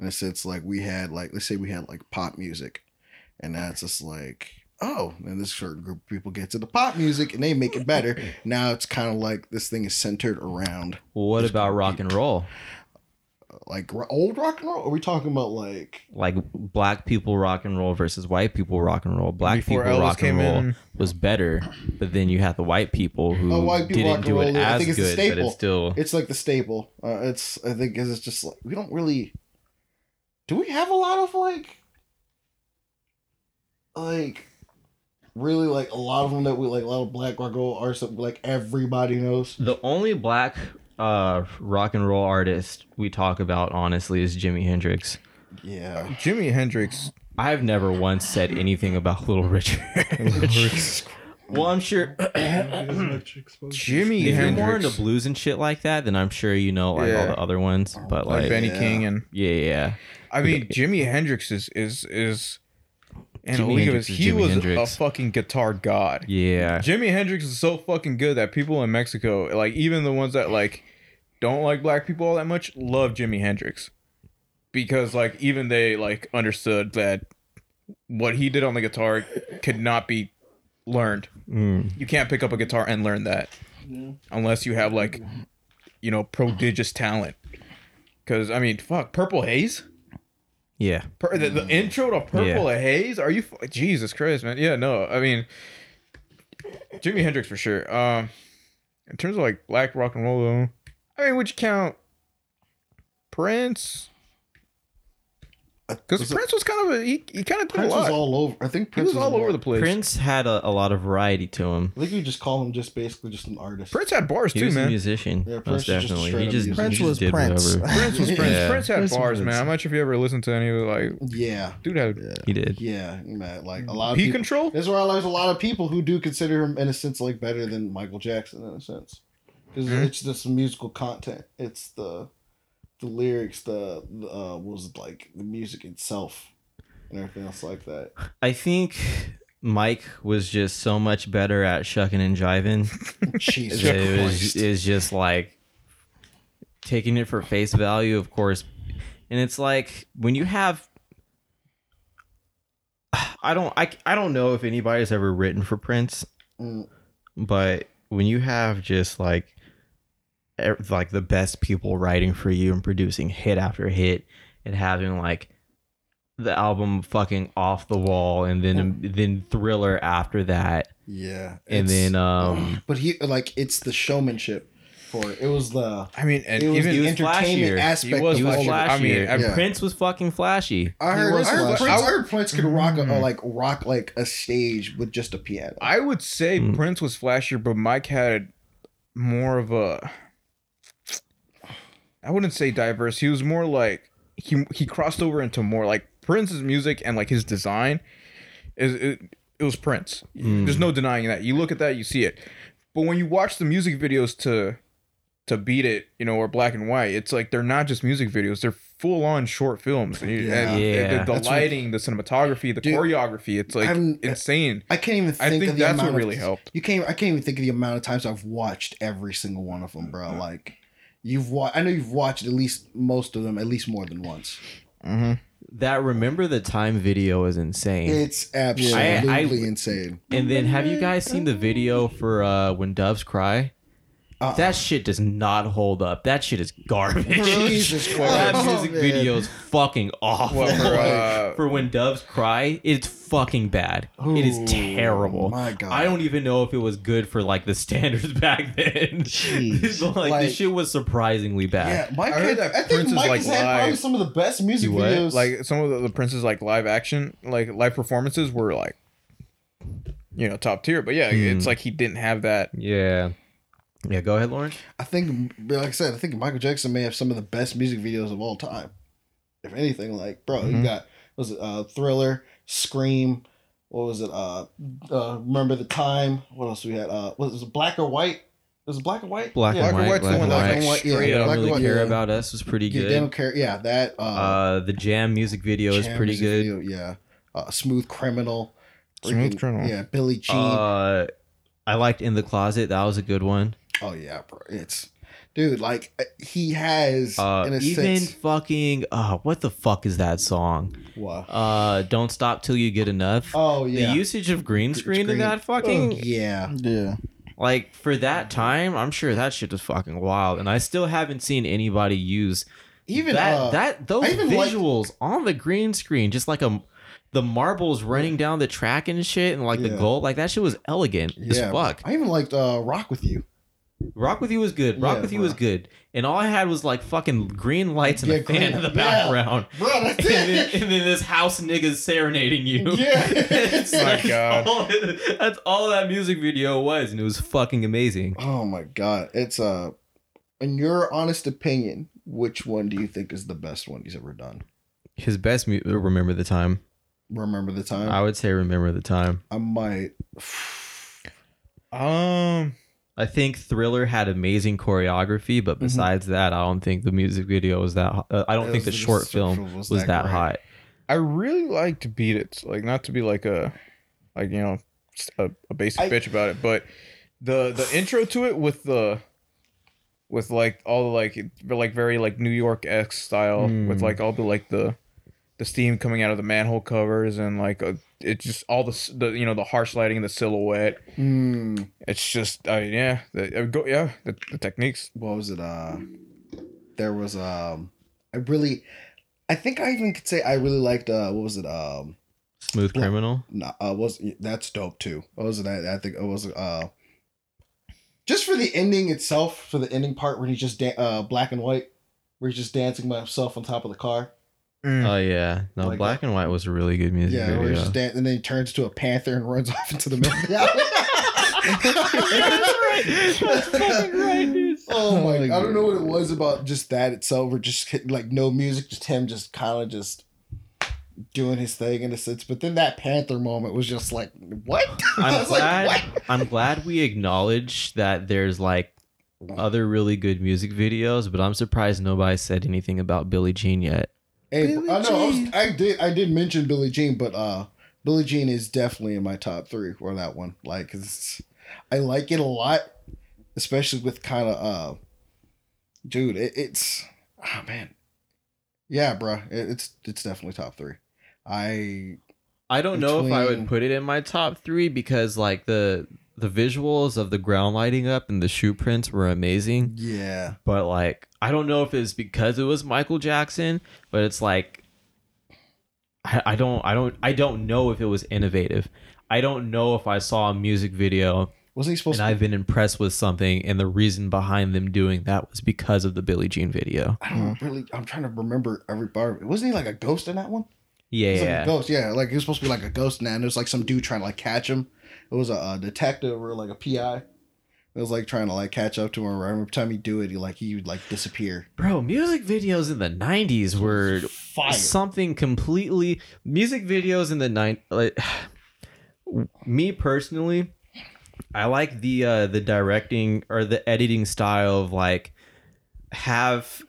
In a sense, like we had, like let's say we had like pop music, and that's just like, oh, and this certain group of people get to the pop music and they make it better. Now it's kind of like this thing is centered around what about rock and roll? like old rock and roll. Are we talking about like? Like black people rock and roll versus white people rock and roll. Black people Elvis rock and roll in. was better, but then you had the white people who Oh, white people didn't do it roll, I as think it's a good, but staple. it's still It's like the staple. Uh, it's I think 'cause it's just like we don't really. Do we have a lot of like, like, really like a lot of them that we like a lot of black rock and roll artists that like everybody knows. The only black uh, rock and roll artist we talk about, honestly, is Jimi Hendrix. Yeah. Jimi Hendrix. I've never once said anything about Little Richard. well, I'm sure Jimi Hendrix. if you're more Hendrix. into blues and shit like that, then I'm sure you know like all the other ones. But like, like, Benny yeah. King and yeah, yeah, I mean Jimi Hendrix is is is in a Jimi Hendrix is he Jimi was Hendrix. a fucking guitar god. yeah. Jimi Hendrix is so fucking good that people in Mexico, like even the ones that like don't like black people all that much, love Jimi Hendrix. Because like even they like understood that what he did on the guitar could not be learned. Mm. You can't pick up a guitar and learn that unless you have like you know prodigious talent. Cuz I mean, fuck, Purple Haze? Yeah. Per- the, the intro to Purple Haze? Are you Jesus Christ, man? Yeah, no. I mean Jimi Hendrix for sure. Um in terms of like black rock and roll though, I mean, would you count Prince? Because Prince was kind of a he, he kind of did Prince a lot. was all over. I think he Prince was all over the place. Prince had a, a lot of variety to him. I think you just call him just basically just an artist. Prince had bars He too, was a musician, Yeah, Prince most is just definitely. He just, musician. he Prince just was did Prince. whatever. Prince was Prince. Yeah. Prince had Prince bars, man. I'm not sure if you ever listened to any of like Yeah. dude had He did. Yeah, man. Like a lot of he people. control. That's why there's a lot of people who do consider him, in a sense, like better than Michael Jackson, in a sense, because Mhm. it's just musical content. It's the the lyrics, the, the uh, was like the music itself, and everything else like that. I think Mike was just so much better at shucking and jiving. Jesus it was just like taking it for face value, of course. And it's like when you have I don't I, I don't know if anybody's ever written for Prince, Mm. but when you have just like like the best people writing for you and producing hit after hit and having like the album fucking off the wall and then then thriller after that yeah, and then um but he like it's the showmanship for it. It was the I mean, and it was even the entertainment flashier. aspect. He was of he was all flashy. I mean, flashier. I- Yeah. Prince was fucking flashy. I He heard, was I heard, flashy. Prince, I heard Prince could rock a, Mm. like rock like a stage with just a piano. I would say Mm. Prince was flashier, but Mike had more of a. I wouldn't say diverse. He was more like he he crossed over into more like Prince's music and like his design. Is it, it was Prince. Mm. There's no denying that. You look at that, you see it. But when you watch the music videos to to beat it, you know, or black and white, it's like they're not just music videos. They're full on short films. And, Yeah. and Yeah. the, the That's what- lighting, the cinematography, the Dude, choreography. It's like I'm- insane. I can't even think, I think of the that's amount what really of, helped. You can't. I can't even think of the amount of times I've watched every single one of them, bro. Like you've watched. I know you've watched at least most of them at least more than once. Mm-hmm. That remember the time video is insane. It's absolutely I- I- insane. and then have you guys seen the video for uh when doves cry? Uh-uh. That shit does not hold up. That shit is garbage. Jesus that Christ. music man. video is fucking awful. What, for, uh, for when doves cry, it's fucking bad. it is terrible. my God. I don't even know if it was good for like the standards back then. Jeez. like, Like- this shit was surprisingly bad. Yeah, Mike. I heard had, that I think Prince is, Mike like, has had probably some of the best music videos. like some of the, the Prince's like live action, like live performances were like you know top tier. But yeah, Hmm. it's like he didn't have that. Yeah. Yeah, go ahead, Lauren. I think, like I said, I think Michael Jackson may have some of the best music videos of all time. If anything, like bro, you Mhm. got was it uh, Thriller, Scream, what was it? Uh, uh, Remember the Time? What else we had? Uh, was it Black or White? Was it Black or White? Black yeah, and Black and White. White's Black one and White. Black and White, yeah, Straight Black Don't and really White, care yeah. about us was pretty Yeah, good. they don't care. Yeah, that. Uh, Uh, the Jam music video is pretty good. video, yeah, uh, Smooth Criminal. Smooth Freaking- Criminal. Yeah, Billie Jean. Uh, I liked In the Closet. That was a good one. Oh yeah, bro. It's dude. Like uh, he has Uh, in a even sense. fucking uh, what the fuck is that song? Wow. Uh, Don't Stop Till You Get Enough. Oh yeah. The usage of green screen in that fucking Oh, yeah. Yeah. like for that time, I'm sure that shit was fucking wild, and I still haven't seen anybody use Even that uh, that those I even liked- visuals on the green screen, just like a the marbles running down the track and shit, and like the Yeah. gold, like that shit was elegant as fuck. I even liked uh, Rock with You. Rock with you was good. Rock Yeah, with you bro. was good, and all I had was like fucking green lights and Yeah, a fan green- in the yeah. background. Bro, that's And then, it. and then this house niggas serenading you. Yeah. It's- My that's God. All, that's all that music video was, and it was fucking amazing. oh my god. It's uh in your honest opinion, which one do you think is the best one he's ever done? His best mu- remember the time. Remember the time? I would say remember the time. I might Um, I think Thriller had amazing choreography, but besides that, I don't think the music video was that. Uh, I don't It think the was- short film film was, was that, that hot. I really liked Beat It. Like not to be like a, like you know, a, a basic I- bitch about it, but the the intro to it with the, with like all the like like very like New York X style with Mm. like all the like the, the steam coming out of the manhole covers and like a, it just all the the you know the harsh lighting and the silhouette. Hmm. It's just I mean, yeah the, uh, go yeah the, the techniques. what was it? Uh there was um I really I think I even could say I really liked uh what was it? Um Smooth Well- Criminal. no, uh was that's dope too. What was it? I, I think it was uh just for the ending itself, for the ending part where he's just dan- uh black and white, where he's just dancing by himself on top of the car. Mm. Oh yeah, no, Like Black and White was a really good music Yeah, video. he's just dan- and then he turns to a panther and runs off into the middle of the alley. Oh my! Oh, I don't know what it was about just that itself, or just like no music, just him, just kind of just doing his thing in a sense. But then that Panther moment was just like, what? I I'm was like, glad. what? I'm glad we acknowledge that there's like other really good music videos, but I'm surprised nobody said anything about Billie Jean yet. Hey, Billie I know I, was, I did I did mention Billie Jean, but uh, Billie Jean is definitely in my top three for that one. Like, 'cause it's, I like it a lot, especially with kind of uh, dude, it, it's oh man, yeah, bruh, it, it's it's definitely top three. I I don't know if I would put it in my top three because like the the visuals of the ground lighting up and the shoe prints were amazing. yeah. But like I don't know if it's because it was Michael Jackson, but it's like I, I don't I don't I don't know if it was innovative. I don't know if I saw a music video Wasn't he supposed and to? I've been impressed with something and the reason behind them doing that was because of the Billie Jean video. I don't mm-hmm. really. I'm trying to remember every part. Wasn't he like a ghost in that one? Yeah, He was like yeah. a ghost. Yeah, like he was supposed to be like a ghost in that. And there's like some dude trying to like catch him. It was a, a detective or like a PI. It was like trying to like catch up to him. Every time he do it, he like he would like disappear. Bro, music videos in the 90s were Fire. something completely music videos in the nine like me personally i like the uh the directing or the editing style of like have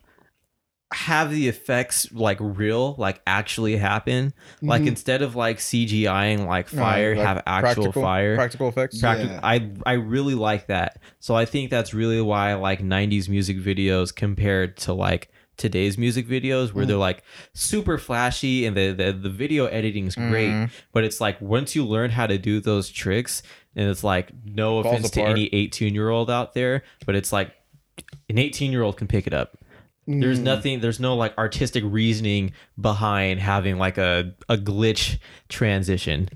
have the effects like real like actually happen like Mhm. instead of like cgiing like fire Like have actual practical- fire practical effects. Practic- Yeah. I I really like that. So I think that's really why I like 90s music videos compared to like today's music videos where Mm. they're like super flashy and the the, the video editing's great, Mhm. but it's like once you learn how to do those tricks and it's like no Falls offense to any 18 year old out there, but it's like an 18 year old can pick it up. There's Mm. nothing. There's no like artistic reasoning behind having like a a glitch transition.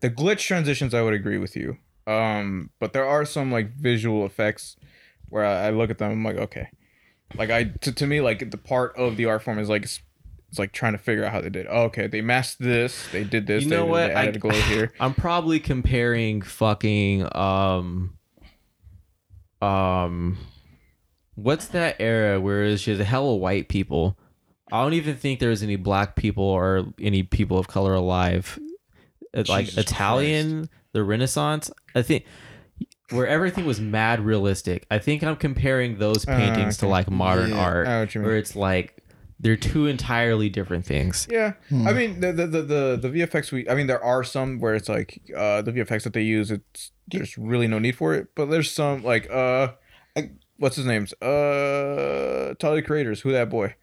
The glitch transitions, I would agree with you. Um, but there are some like visual effects where I, I look at them, I'm like, okay, like I to, to me like the part of the art form is like It's like trying to figure out how they did. Oh, okay, they masked this. They did this. You they, know what? They added I- a glow here. I'm probably comparing fucking um um what's that era where it's just a hella white people. I don't even think there's any black people or any people of color alive. It's like Jesus Italian, the Renaissance. I think where everything was mad realistic. I think I'm comparing those Ah, paintings to okay. like modern Yeah, art I what you mean. where it's like they're two entirely different things. Yeah, I mean the, the the the the VFX we I mean there are some where it's like uh the VFX that they use it's there's really no need for it, but there's some like uh I, what's his name's uh Tyler Creators who that boy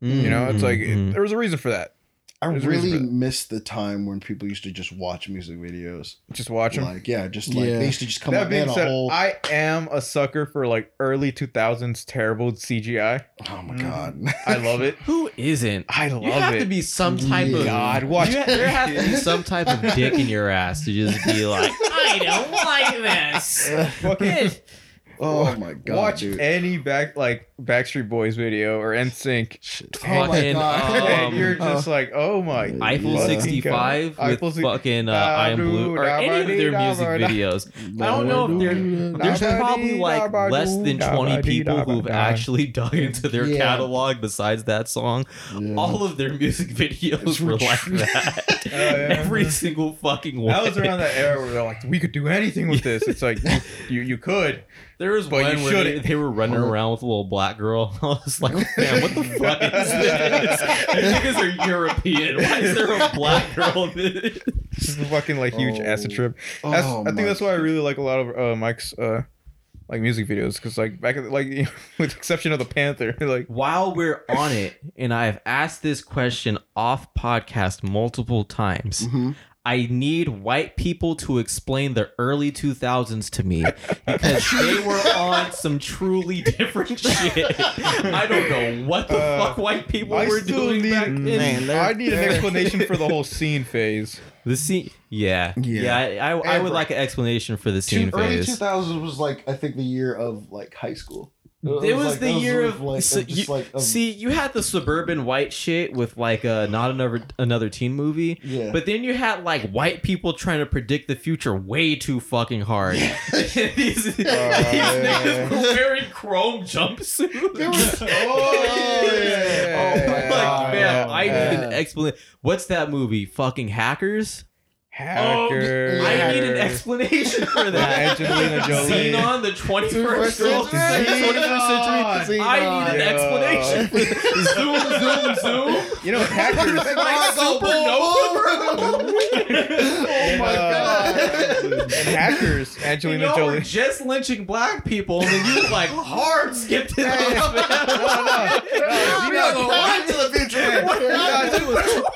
you know it's like it- Mhm. there was a reason for that I There's really miss the time when people used to just watch music videos. just watch them. Like, yeah, just like Yeah. they used to just come that up being in a said, whole. I am a sucker for like early 2000s terrible CGI. oh my god, I love it. Who isn't? I love it. you have it. to be some type of God, watch you ha- there has to be some type of dick in your ass to just be like, I don't like this. Fucking oh my god, watch dude. any back like Backstreet Boys video or NSYNC. Fucking God. and um, you're just like, oh my Eiffel fucking 65 God. with Eiffel si- fucking uh, I Am Blue or any of their music videos. I don't know if there, there's probably like less than 20 people who've actually dug into their Yeah. catalog besides that song. All of their music videos were like that. Oh, yeah. Every single fucking one. That was around that era where they're like, we could do anything with this. It's like you you, you could. There was But one you where they, they were running around with a little black girl. I was like, man, what the fuck is this? You niggas are European. Why is there a black girl? in this? Just a fucking like huge Oh. acid trip. That's, Oh I think that's why I really like a lot of uh, Mike's uh, like music videos because like back at, like with the exception of the Panther, like While we're on it, and I've asked this question off podcast multiple times. I need white people to explain the early 2000s to me because they were on some truly different shit. I don't know what the Uh, fuck white people I were doing need- back then. Man, they're- I need an explanation for the whole scene phase. The scene, yeah, yeah. Yeah. I, I, I would like an explanation for the scene Two, early two thousands was like I think the year of like high school. It was like- the year of, like so you, like of- see you had the suburban white shit with like uh not another another teen movie Yeah. but then you had like white people trying to predict the future way too fucking hard. These, these niggas were wearing chrome jumpsuits. Oh, yeah. I'm like God. man I need an explanation. What's that movie? Fucking hackers Oh, Hacker. Oh, I need an explanation for that Angelina Jolie. Zenon, the 21st century. Zenon. 21st century. I need an explanation. for that. zoom, zoom, zoom. You know, hackers. Like oh my God. And hackers. Angelina y'all were Jolie. just lynching black people, and then you like hard skipped it. Hey, no, no, no. Zenon, Back to the future.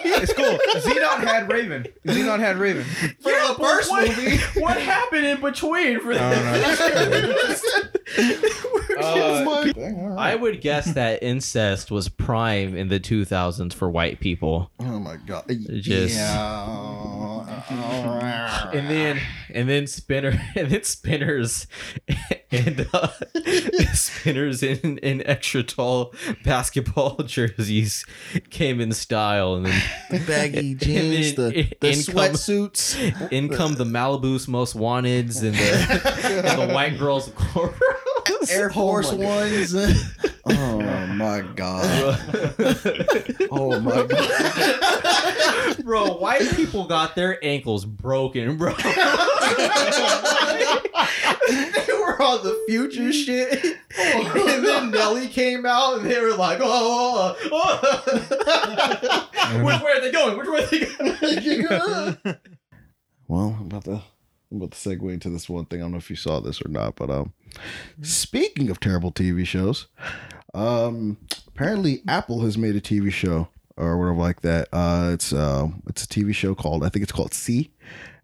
it's cool. Zenon had Raven. Zenon had Raven. For the first movie, what happened in between for that? Uh, I would guess that incest was prime in the 2000s for white people. Oh my god. Just- yeah. and then and then spinner and then spinners and uh, spinners in in extra tall basketball jerseys came in style and then The baggy And jeans, then the, the income- sweatsuits. in come the Malibu's most wanteds and the and the white girls Air oh Force Ones. Oh my god. Oh my god. bro white people got their ankles broken bro they were on the future shit and then Nelly came out and they were like oh, oh, oh. which way are they going which way are they going Well, I'm about to I'm about to segue into this one thing. I don't know if you saw this or not, but um speaking of terrible TV shows, um apparently Apple has made a TV show or whatever like that. Uh it's uh it's a TV show called I think it's called See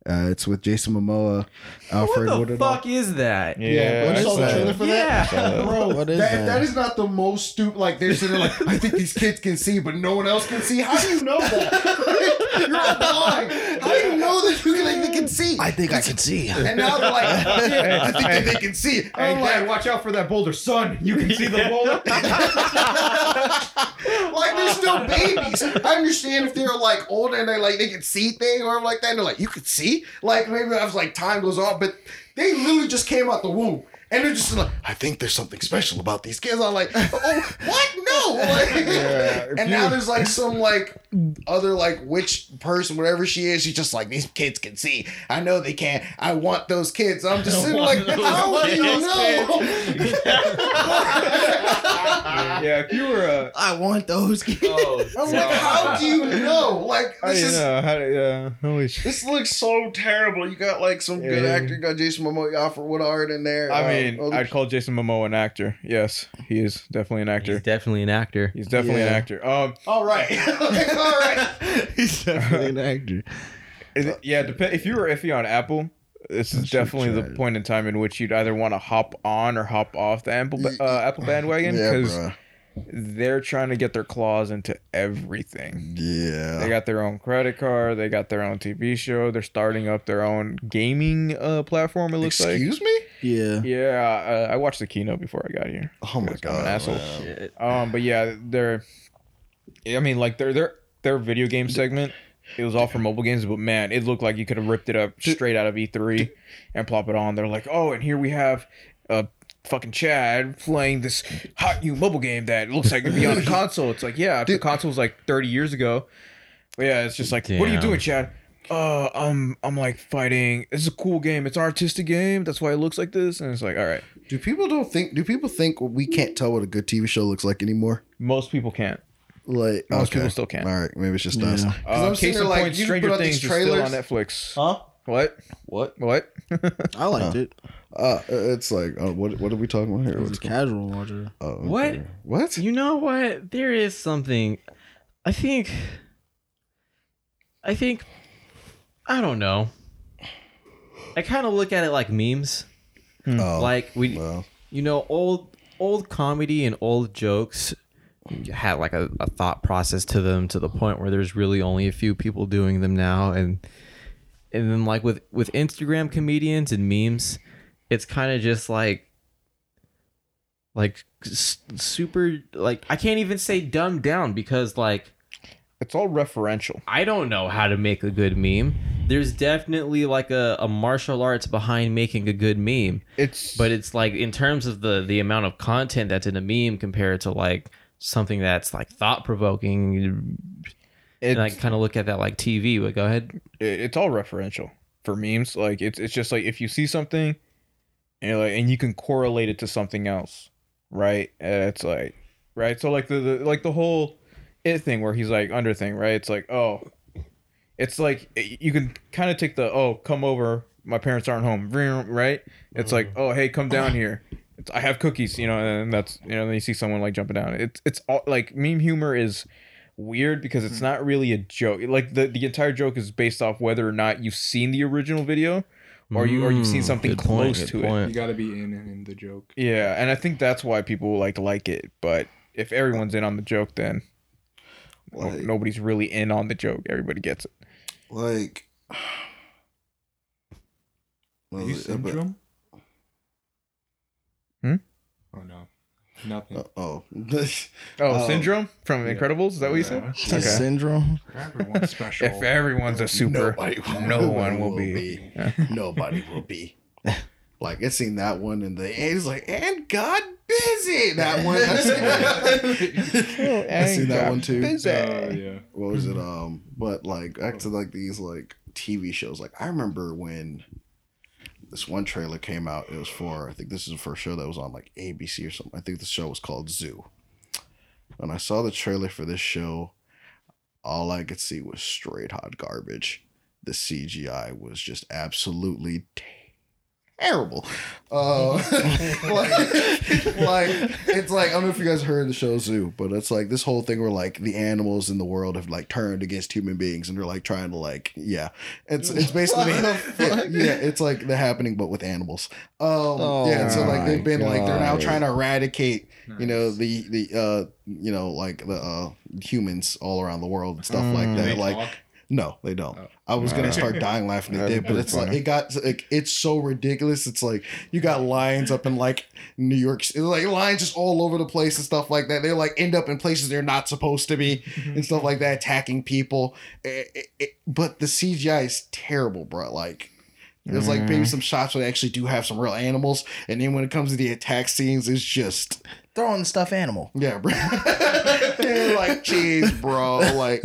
Uh, it's with Jason Momoa, Alfre what the Woodard. fuck is that Yeah, I I saw the saw trailer that. for that. Yeah. Bro, What is that, that? that is not the most stupid. Like they're sitting there like, I think these kids can see, but no one else can see. How do you know that? You're blind. How do you know that you can, like, they can see? I think I can see. and now they're like, yeah, I think that they can see. Hey, I'm Dad, like, watch out for that boulder. Son, you can see the boulder? like they're still babies. I understand if they're like older and they like they can see things or like that. And they're like, you can see. Like maybe I was like time goes on, but they literally just came out the womb. And they're just like, I think there's something special about these kids. I'm like, oh, what? No. Like, if and now there's like some like other like witch person, whatever she is. She's just like, these kids can see. I know they can't. I want those kids. I'm just sitting like, how do you know? yeah, if you were a, I want those kids. Oh, I'm like, how do you know? Like this don't is know how to, yeah, holy shit. this looks so terrible. You got like some good Yeah. actor. You got Jason Momoa, Alfre Woodard in there. I Uh, mean, other- I'd call Jason Momoa an actor. Yes, he is definitely an actor. He's definitely an actor. He's definitely an actor. Um, all right, all right. He's definitely an actor. is it- yeah, depend if you were iffy on Apple. This is definitely the point in time in which you'd either want to hop on or hop off the Apple ba- uh, Apple bandwagon because bro. they're trying to get their claws into everything. Yeah. They got their own credit card. They got their own TV show. They're starting up their own gaming uh, platform. It looks like Excuse me? Yeah. Yeah, uh, I watched the keynote before I got here. Oh my Because I'm god. an asshole. man. Shit. Um, but yeah, they're. I mean, like their their their video game segment. It was all for mobile games, but man, it looked like you could have ripped it up straight out of E3 and plop it on. They're like, oh, and here we have a fucking Chad playing this hot new mobile game that looks like it'd be on a console. It's like, yeah, the console was like 30 years ago. But yeah, it's just like, what are you doing, Chad? Uh, I'm I'm like fighting. It's a cool game. It's an artistic game. That's why it looks like this. And it's like, all right, Do people don't think? Do people think we can't tell what a good TV show looks like anymore? most people can't. Like Most people still can't. All right, maybe it's just us. Yeah. 'Cause Uh, I'm sitting case in like, point, Stranger put Things these is still on. Netflix. Huh? What? What? What? I liked it. Uh, it's like, uh, what? What are we talking about here? It was What's a casual watcher. oh, okay. What? What? You know what? There is something. I think. I think. I don't know. I kind of look at it like memes. Oh, Like we, well, you know, old old comedy and old jokes had like a, a thought process to them to the point where there's really only a few people doing them now, and and then like with with Instagram comedians and memes, it's kind of just like like s- super like I can't even say dumbed down because like It's all referential. I don't know how to make a good meme. There's definitely like a, a martial arts behind making a good meme. It's But it's like in terms of the the amount of content that's in a meme compared to like something that's like thought provoking. And I kind of look at that like TV. But go ahead. it's all referential for memes. Like it's it's just like if you see something, and you're like, and you can correlate it to something else, right? And it's like, right. So like the, the like the whole it thing where he's like under thing, right? It's like oh, it's like you can kind of take the oh come over, my parents aren't home, right? It's like mm. oh hey come down here. It's, I have cookies, you know, and that's you know. Then you see someone like jumping down. It's it's all like meme humor is weird because it's not really a joke. Like the the entire joke is based off whether or not you've seen the original video or you or you've seen Mm, something good point, close good to it. You got to be in in the joke. Yeah, and I think that's why people like to like it. But if everyone's in on the joke, then no- Like- nobody's really in on the joke. Everybody gets it. like. Are you Uh, but- syndrome? Oh no, nothing. uh, oh, Oh, Oh. Syndrome from Incredibles. Is that what you said? Yeah. Okay. Syndrome. Everyone's special. If everyone's a super, Nobody- no one will be. nobody will be. Like it's seen that one and the and it's like and God busy that one. I seen that, I seen that one too. Oh yeah. What was it? Um, but like back to like these like TV shows. Like I remember when this one trailer came out. It was for I think this is the first show that was on like ABC or something. I think the show was called Zoo. When I saw the trailer for this show, all I could see was straight hot garbage. The CGI was just absolutely terrible. Uh, like, like it's like I don't know if you guys heard the show Zoo, but it's like this whole thing where like the animals in the world have like turned against human beings and they're like trying to like yeah, it's it's basically yeah, yeah, it's like the happening but with animals. Um, yeah, and so like they've been like they're now trying to eradicate you know the the uh you know like the uh humans all around the world and stuff like that they like talk? No, they don't. Oh. I was gonna start dying laughing. They That'd did, but it's like it got like it's so ridiculous. It's like you got lions up in like New York, City, like lions just all over the place and stuff like that. They like end up in places they're not supposed to be and stuff like that, attacking people. It- it- it- but the CGI is terrible, bro. Like. There's like maybe some shots where they actually do have some real animals, and then when it comes to the attack scenes, it's just Throw in the stuffed animal. yeah, bro. like jeez, bro. Like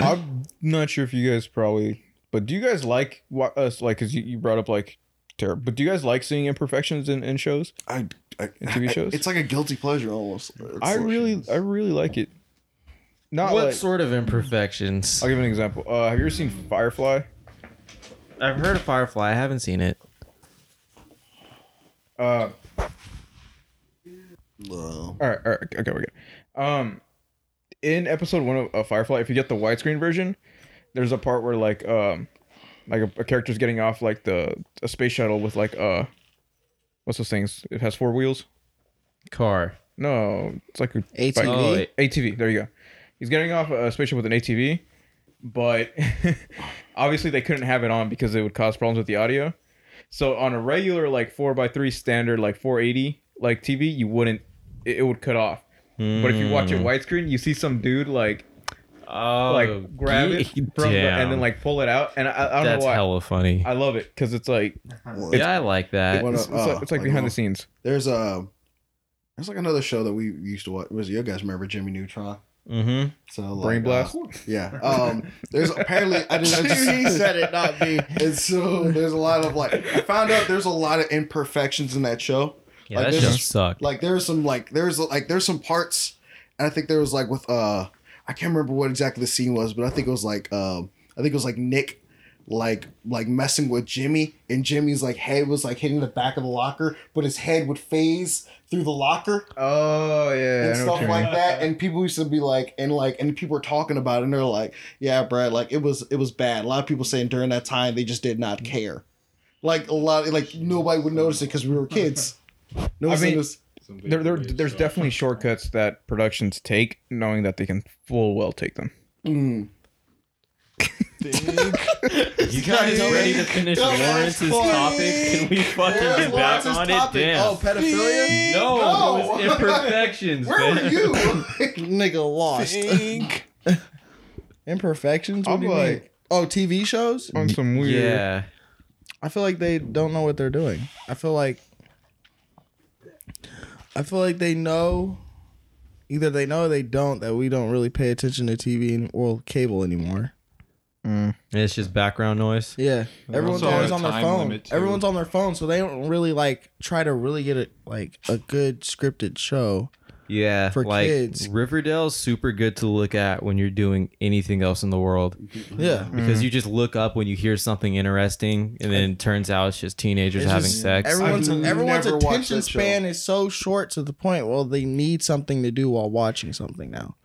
I'm not sure if you guys probably, but do you guys like what us like? Because you, you brought up like terror, but do you guys like seeing imperfections in, in shows? I, I In TV shows? It's like a guilty pleasure almost. It's I really, I really like it. Not what like. sort of imperfections? I'll give an example. Uh, have you ever seen Firefly? I've heard of Firefly. I haven't seen it. Uh, No. all right, all right, okay, we're good. Um, in episode one of uh, Firefly, if you get the widescreen version, there's a part where like um, like a, a character's getting off like the a space shuttle with like uh, what's those things? It has four wheels. Car. No, it's like a ATV. bike. Oh, wait. ATV. There you go. He's getting off a spaceship with an ATV, but obviously they couldn't have it on because it would cause problems with the audio. So on a regular like four x three standard like 480 like TV, you wouldn't. It, it would cut off. But if you watch it widescreen, you see some dude like oh, like grab it from the, and then like pull it out, and I, I don't that's know why. hella funny. I love it because it's like yeah, I like that. What it's, up? it's like, Oh, it's like like, behind the scenes. There's a there's like another show that we used to watch. Was it you guys remember Jimmy Neutron? Mm-hmm. So like, Brain blast. uh, yeah. Um. There's apparently I didn't. I just, he said it, not me. and so there's a lot of like I found out there's a lot of imperfections in that show. Yeah, Like, that there's just- sucked. Like there's some like there's like there's some parts, and I think there was like with uh I can't remember what exactly the scene was, but I think it was like um I think it was like Nick like like messing with Jimmy, and Jimmy's like head was like hitting the back of the locker, but his head would phase through the locker Oh yeah, and stuff like mean. that. And people used to be like, and like, and people were talking about it, and they're like, "Yeah, Brad, like it was, it was bad." A lot of people saying during that time they just did not care. Like a lot, like nobody would notice it because we were kids. No I mean- was, There, there, there's definitely shortcuts that productions take, knowing that they can full well take them. mm. You guys ready to finish Come on, Lawrence's boy. topic? Can we fucking Where's get back on topic? it? Damn. Oh, pedophilia? no, No. it was imperfections. Where were you? Nigga lost. Imperfections? What I'm do you like- mean? Oh, TV shows? On some weird. Yeah. I feel like they don't know what they're doing. I feel like I feel like they know either they know or they don't that we don't really pay attention to TV and or cable anymore. It's just background noise. Yeah. Everyone's also always on their phone. Everyone's on their phone, so they don't really like try to really get it like a good scripted show. Yeah, For like kids. Riverdale's super good to look at when you're doing anything else in the world mm-hmm. Yeah. Mm-hmm. because you just look up when you hear something interesting, and then it turns out it's just teenagers It's having just- sex. Everyone's everyone's attention that show. span is so short to the point. Well, they need something to do while watching something now.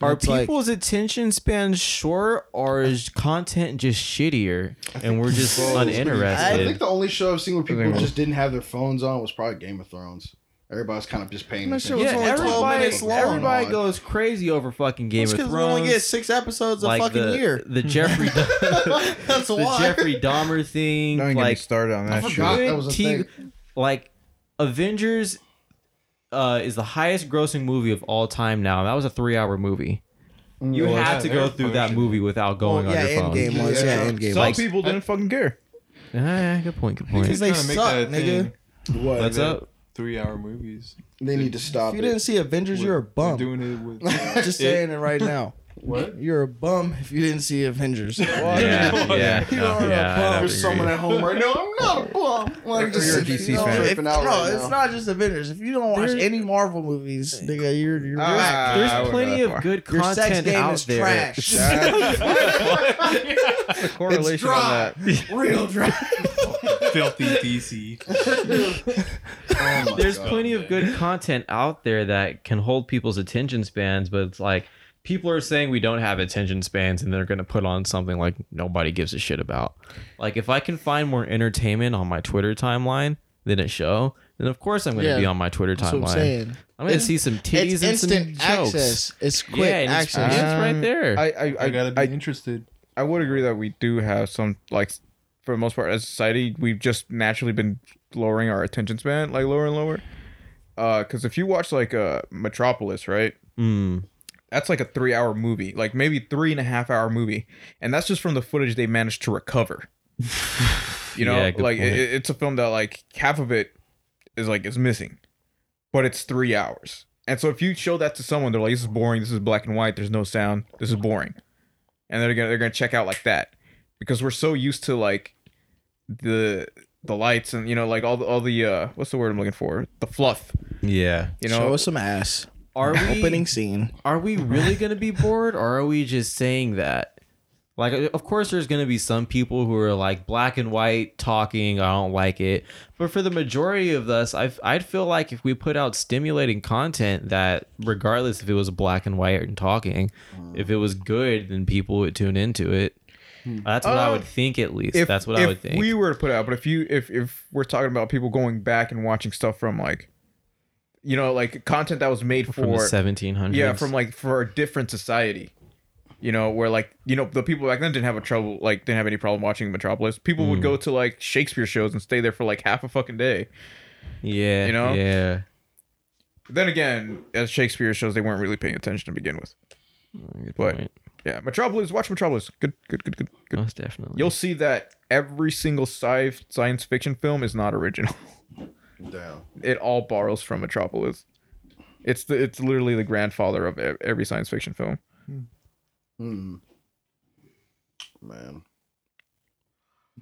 Are it's like- people's attention spans short, or is content just shittier, and we're just uninterested? I think the only show I've seen where people just didn't have their phones on was probably Game of Thrones. Everybody's kind of just paying That shit attention. was yeah, only 12 everybody, minutes long. everybody goes crazy over fucking Game It's of because we only get six episodes a like fucking the, year. the Jeffrey That's the why. Jeffrey Dahmer thing, Don't even get me like started on that I shit. forgot good that was a TV thing. like Avengers uh, is the highest grossing movie of all time now. That was a three hour movie. You Well, had to go through that movie without going Well, on yeah, your phone. Endgame was. Yeah, Yeah. Endgame Some was. people didn't fucking care. Ah, good point. Good point. Because they Trying to make suck, nigga. What? What's up? Three hour movies. They need to stop If you it. didn't see Avengers, you're a They're bum. doing it with. Just saying it right now. What? You're a bum if you didn't see Avengers. Yeah, yeah, You are a yeah, I bum. have to There's someone at home right now. I'm not a bum. Like, Or just you're a you DC know, fan. If- tripping out no, right it's now. not just Avengers. If you don't watch There- any Marvel movies, nigga, you're you're Ah, whack. I There's wouldn't plenty go of that good Your content sex game out is there. trash. That's correlation on that. Real dry. Filthy DC. Oh There's God. plenty of good content out there that can hold people's attention spans, but it's like people are saying we don't have attention spans and they're going to put on something like nobody gives a shit about. Like if I can find more entertainment on my Twitter timeline than a show, then of course I'm going to Yeah, be on my Twitter That's what I'm timeline. saying. I'm going to It's- see some titties and some instant jokes. access. It's quick Yeah, and it's, access. it's right there. I I I gotta be I, I, interested. I would agree that we do have some like for the most part as a society we've just naturally been lowering our attention span like lower and lower. Uh, because if you watch like uh Metropolis, right? Mm. That's like a three hour movie, like maybe three and a half hour movie, and that's just from the footage they managed to recover. You know, Yeah, like it, it's a film that like half of it is like is missing, but it's three hours. And so if you show that to someone, they're like, "This is boring. This is black and white. There's no sound. This is boring," and they're gonna they're gonna check out like that because we're so used to like the the lights and you know like all the all the uh what's the word I'm looking for the fluff. Yeah. You know, Show know, us some ass. Are we Opening scene. are we really gonna be bored, or are we just saying that? Like, of course, there's gonna be some people who are like black and white talking. I don't like it, but for the majority of us, I I'd feel like if we put out stimulating content that, regardless if it was black and white and talking, if it was good, then people would tune into it. That's what I Uh, would think, at least. if That's what I would think. If we were to put out, but if you if if we're talking about people going back and watching stuff from like, you know, like content that was made from for seventeen hundred, yeah from like for a different society you know where like you know the people back then didn't have a trouble like didn't have any problem watching metropolis people Mm. would go to like shakespeare shows and stay there for like half a fucking day yeah, you know? yeah. then again as shakespeare shows they weren't really paying attention to begin with Good But- point. Yeah metropolis watch metropolis good good good good good Most definitely. you'll see that every single sci- science fiction film is not original Damn. it all borrows from metropolis it's the it's literally the grandfather of every science fiction film Hmm. Man.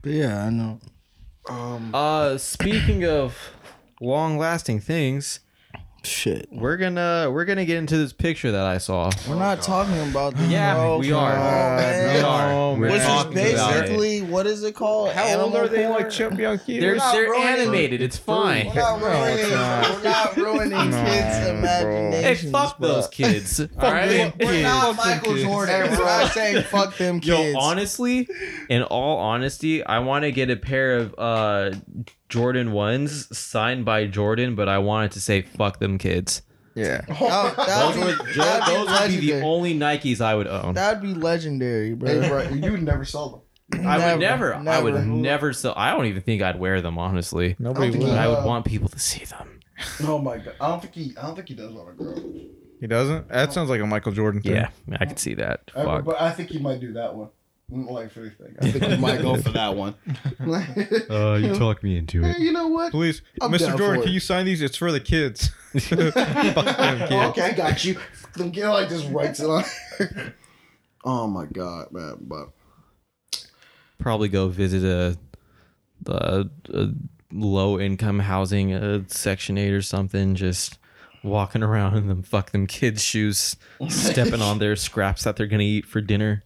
But yeah, I know. Um. Uh, speaking of long-lasting things, Shit. we're gonna we're gonna get into this picture that I saw. We're not talking about the Yeah, bro, we are. on, man. We are. We're Which is talking about it. basically what is it called? how old are they porn? like chimp young kids They're not they're ruining- animated. It's fine. We're not ruining, we're not ruining kids' bro. Hey, imaginations. fuck bro. those kids. All right. We're not Michael Jordan. We're not saying fuck them Yo, kids. honestly, in all honesty, I want to get a pair of uh Jordan ones signed by Jordan, but I wanted to say fuck them kids. yeah That- Those that'd would be, that'd be those would be the legendary. only Nikes I would own. That'd be legendary, bro. Hey, bro, you would never saw them. I would never. I would never. never sell. I don't even think I'd wear them honestly. nobody I don't But think I would Uh, want people to see them. Oh my god. I don't think he. I don't think he does want to grow. He doesn't. That sounds like a Michael Jordan thing. Yeah, I could see that. I- Fuck. but I think he might do that one. Like anything. I think he might go for that one. Uh, you talk me into it. Hey, you know what? Please, I'm Mr. down Jordan, for can it. you sign these? It's for the kids. Fuck them kids. okay, I got you. The get like just writes it on. oh my god, man! But Probably go visit a, a, a low income housing, uh, section eight or something. Just walking around in them fuck them kids' shoes, stepping on their scraps that they're gonna eat for dinner.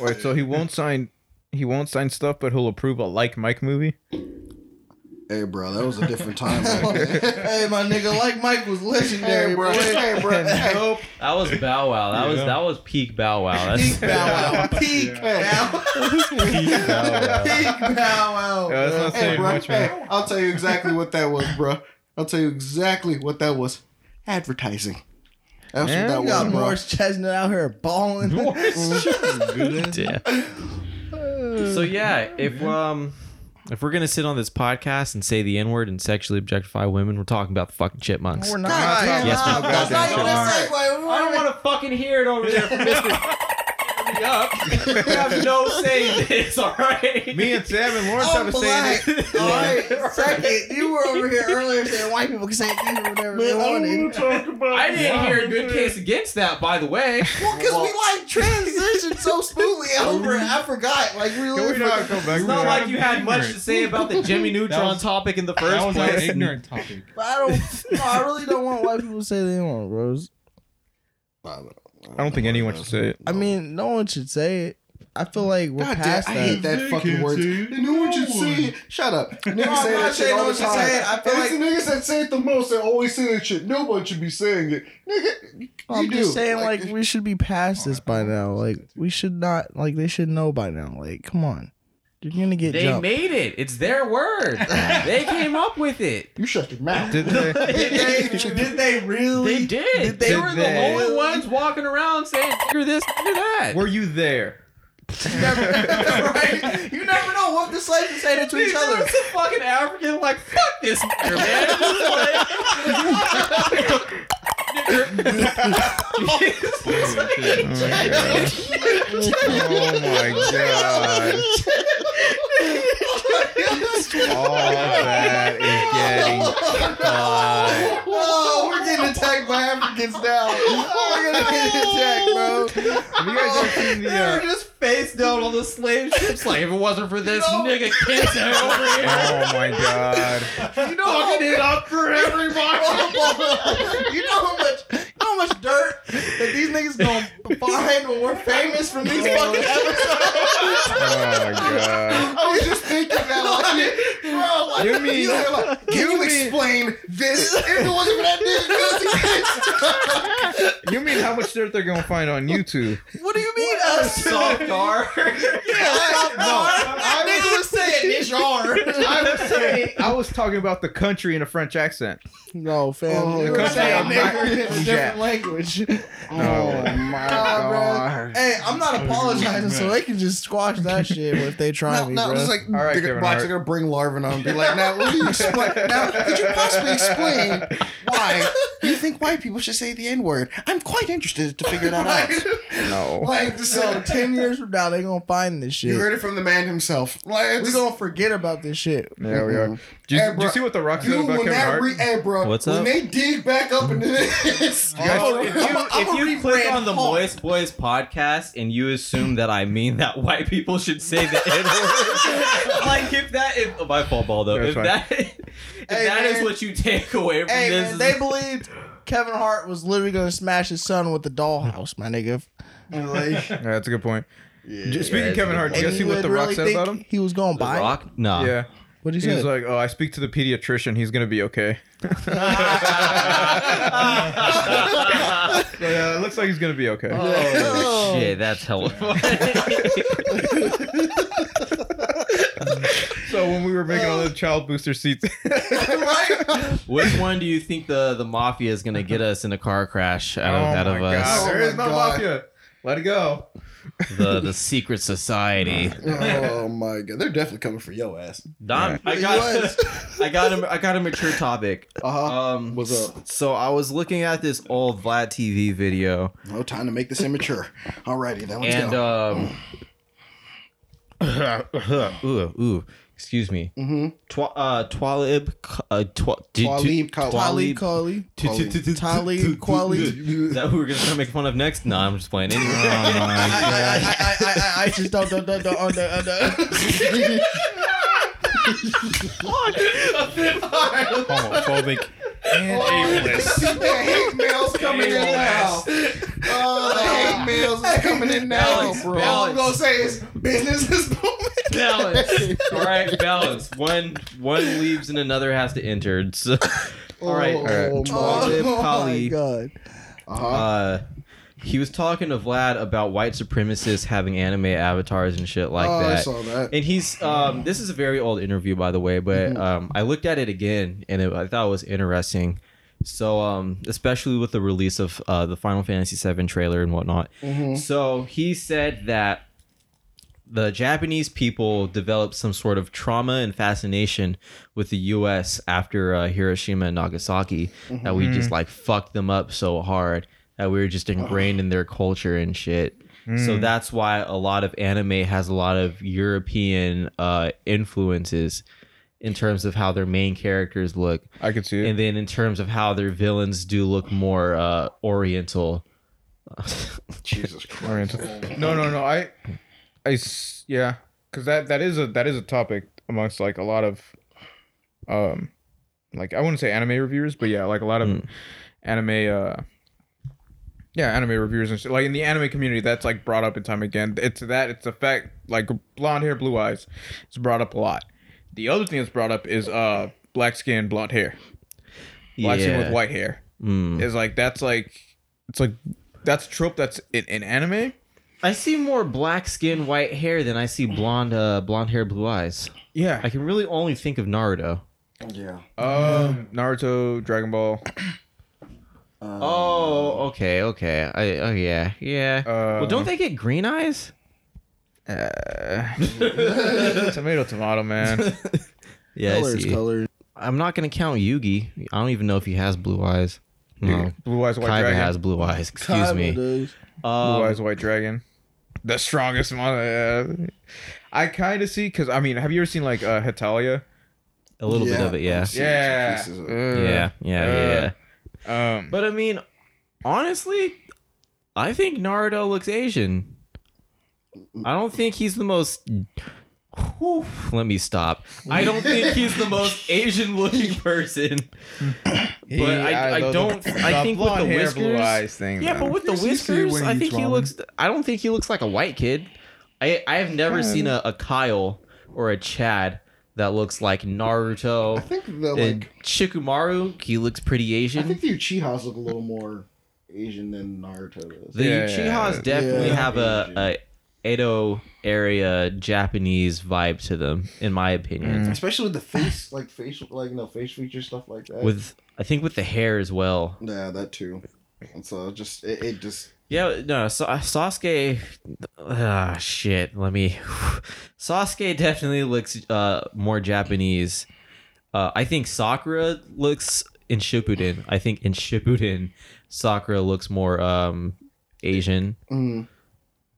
Wait, so he won't sign. He won't sign stuff, but he'll approve a like Mike movie. hey, bro, that was a different time. hey, my nigga, like Mike was legendary, hey, bro. bro. Hey, bro. Hey, Nope. That was Bow Wow. That was that was peak Bow Wow. That's, Peak Bow Wow. Peak Bow Wow. Peak Bow Wow. Yeah, that's not hey, saying bro. much, man. Hey, I'll tell you exactly what that was, bro. I'll tell you exactly what that was. Advertising. That's Yeah, what that You was, got bro. Morris Chestnut out here balling. So yeah, if um if we're gonna sit on this podcast and say the N word and sexually objectify women, we're talking about the fucking chipmunks. We're not. God damn, Yes, Nah, we- that's not even a segue. I don't want to fucking hear it over there from Mr. me up. You have no say in this, all right? Me and Sam and Lawrence I'm have a say in black. it. All right. Second, you were over here earlier saying white people can say things or whatever they wanted. I didn't hear a good case against that, by the way. Well, because we like transitioned so smoothly over it. I forgot. Like, we Can we really not forgot. come back? It's not like you had much to say about the Jimmy Neutron was- topic in the first That was an place. ignorant topic. But I don't. No, I really don't want white people to say they want, bros. I don't think anyone should say it. I mean, no one should say it. I feel like we're God damn, past I that. hate that fucking word. No one should say it. Shut up. Niggas I'm say not that shit saying all no the one should time. say it. I feel it's the niggas that say it the most that always say that shit. No one should be saying it. Nigga, you I'm do. just saying, like, we should be past this by now. Like, we should not. Like, they should know by now. Like, come on, you're gonna get They jumped. made it. It's their word. they came up with it. you shut your mouth. Did they? did, they, did they really? They did. Did they, they were the only ones walking around saying "Nigger this, nigger that." Were you there? You never, right? You never know what the slaves are saying to each other. Some fucking African like fuck this nigger, Oh my god. All that is getting cut. Oh, we're getting attacked by Africans now. We're gonna get attacked, bro. Have you guys ever seen the? They're Uh, just face down on the slave ships like if it wasn't for this nigga Kenta over here. oh my god. You know fucking it up for everybody. you know how much, you how much dirt that these niggas gonna find when we're famous from these fucking episodes. Oh god. I was just thinking that, like, bro, like, You mean- you like, can you, explain this if it wasn't for that nigga? You mean how much dirt they're gonna find on YouTube? What do you mean a Soft car. No, nigga was saying it's yard. I was saying I was talking about the country in a French accent. No, fam. Oh, you were country saying I'm not- nigger in a Yeah. Different language. Oh my god, bro. Hey, I'm not apologizing, so they can just squash that shit if they try No, me, no, bro. it's like All right, they're, Kevin watch, Hart. they're gonna bring Larvin on and be like, now, what do you explain? Now, could you possibly explain why you think white people should say the N word? I'm quite interested to figure that out. No. Like, so so ten years from now, they gonna find this shit. you heard it from the man himself. Like, We it's- gonna forget about this shit. There we are. Mm-hmm. Do you, Hey, did bro, you see what The Rock said you about when Kevin that Hart? re- hey, bro, What's up? when they dig back up into this, Oh, Oh, if you, I'ma- if you click on the Hulk. Moist Boys podcast and you assume that I mean that white people should say the N word, like if that, if oh, my fault, Baldo, Yeah, if it's that, if Hey, that is man. what you take away from Hey this, man, they believed Kevin Hart was literally gonna smash his son with the dollhouse, my nigga. like, Yeah, that's a good point. J- Speaking Yeah, of Kevin Hart, did you guys see what The Rock really said about him? He was gonna the buy. it? Rock, no, Yeah. What did he He say? was like, "Oh, I speak to the pediatrician. He's gonna be okay." So, yeah, it looks like he's gonna be okay. Oh, oh. shit, that's hella. So when we were making all the child booster seats, Which one do you think the the mafia is gonna get us in a car crash out of oh out my of god, us? Oh there is no oh God. mafia. Let it go. The the secret society. oh my god, they're definitely coming for your ass. Dom, I got. I got a I got a mature topic. Uh huh. Um, What's up? So I was looking at this old Vlad TV video, No time to make this immature. Alrighty, then let's and go. um, ooh, ooh, excuse me. mm-hmm. Twa, uh, Twalib, uh, twa, Twalib Ka- Talib Twalib, Kweli. Talib Kweli. Is that who we're gonna try to make fun of next? No, I'm just playing. Anyway, I, I, I, I, I, I just don't, don't, don't, don't, don't, don't, don't. Homophobic and ableist. the hate mail's coming in now. Oh, the hate mail's is coming in now, Balance, bro. All I'm gonna say is business is booming. balance. All right, balance. One one leaves and another has to enter. So, all right. Oh, Alright. Twalib Oh my Kali. god. Uh-huh. Uh, he was talking to Vlad about white supremacists having anime avatars and shit like oh, I that. saw that. And he's um this is a very old interview by the way, but um I looked at it again and it, I thought it was interesting. So um especially with the release of uh the Final Fantasy VII trailer and whatnot. So he said that the Japanese people developed some sort of trauma and fascination with the U.S. after uh, Hiroshima and Nagasaki that we just like fucked them up so hard that we were just ingrained in their culture and shit. So that's why a lot of anime has a lot of European uh, influences in terms of how their main characters look, I could see it. and then in terms of how their villains do look more uh, Oriental. Jesus Christ. Oriental. No, no, no. I I yeah, because that that is a that is a topic amongst like a lot of, um, like I wouldn't say anime reviewers, but yeah, like a lot of Mm. anime, uh, yeah, anime reviewers and shit. Like in the anime community, that's like brought up in time again. It's that it's a fact. Like blonde hair, blue eyes, it's brought up a lot. The other thing that's brought up is uh black skin, blonde hair, black skin with white hair. Mm. Is like that's like it's like that's a trope that's in, in anime. I see more black skin, white hair than I see blonde, uh, blonde hair, blue eyes. Yeah. I can really only think of Naruto. Yeah. Um, Naruto, Dragon Ball. Oh, okay, okay. I, oh yeah, yeah. Uh, well, don't they get green eyes? Uh, tomato, tomato, man. Yeah, I Color is see. color. I'm not gonna count Yugi. I don't even know if he has blue eyes. No, Blue eyes, white Kaiba dragon. has blue eyes. Excuse Kaiba me. does. Blue Um, eyes, white dragon. The strongest one. Uh, I kind of see because I mean, have you ever seen like uh, Hetalia? a little bit of it, yeah. See Yeah. of- Uh, Yeah, yeah, yeah, yeah. Um, But I mean, honestly, I think Naruto looks Asian. I don't think he's the most. Whew, let me stop. I don't think he's the most Asian looking person. he- but I- I don't- the I think with the blonde hair, blue whiskers- eyes thing. Yeah, man. but with the Yes, you see it whiskers, I think he looks. I don't think he looks like a white kid. I I have never seen a, a Kyle or a Chad that looks like Naruto. I think the and like. Shikamaru, he looks pretty Asian. I think the Uchihas look a little more Asian than Naruto does. The Yeah, Uchihas yeah, definitely yeah. have a, a Edo area Japanese vibe to them, in my opinion. Mm. Especially with the face, like facial, like you no face feature stuff like that. With I think with the hair as well. yeah, that too. And so just it, it just Yeah, no, Sa- Sasuke. Ah, shit. Let me. Sasuke definitely looks uh more Japanese. Uh, I think Sakura looks in Shippuden. I think in Shippuden, Sakura looks more um Asian. mm,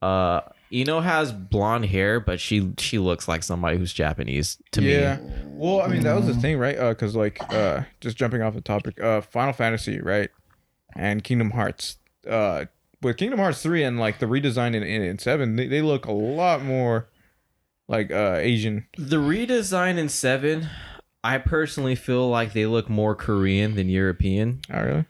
Uh, Ino has blonde hair, but she she looks like somebody who's Japanese to me. yeah. me. Well, I mean, that was the thing, right? Uh, cause like, uh, just jumping off the topic, uh, Final Fantasy, right, and Kingdom Hearts. Uh, with Kingdom Hearts three and like the redesign in, in, in seven, they, they look a lot more like uh Asian. The redesign in seven, I personally feel like they look more Korean than European. Oh, really?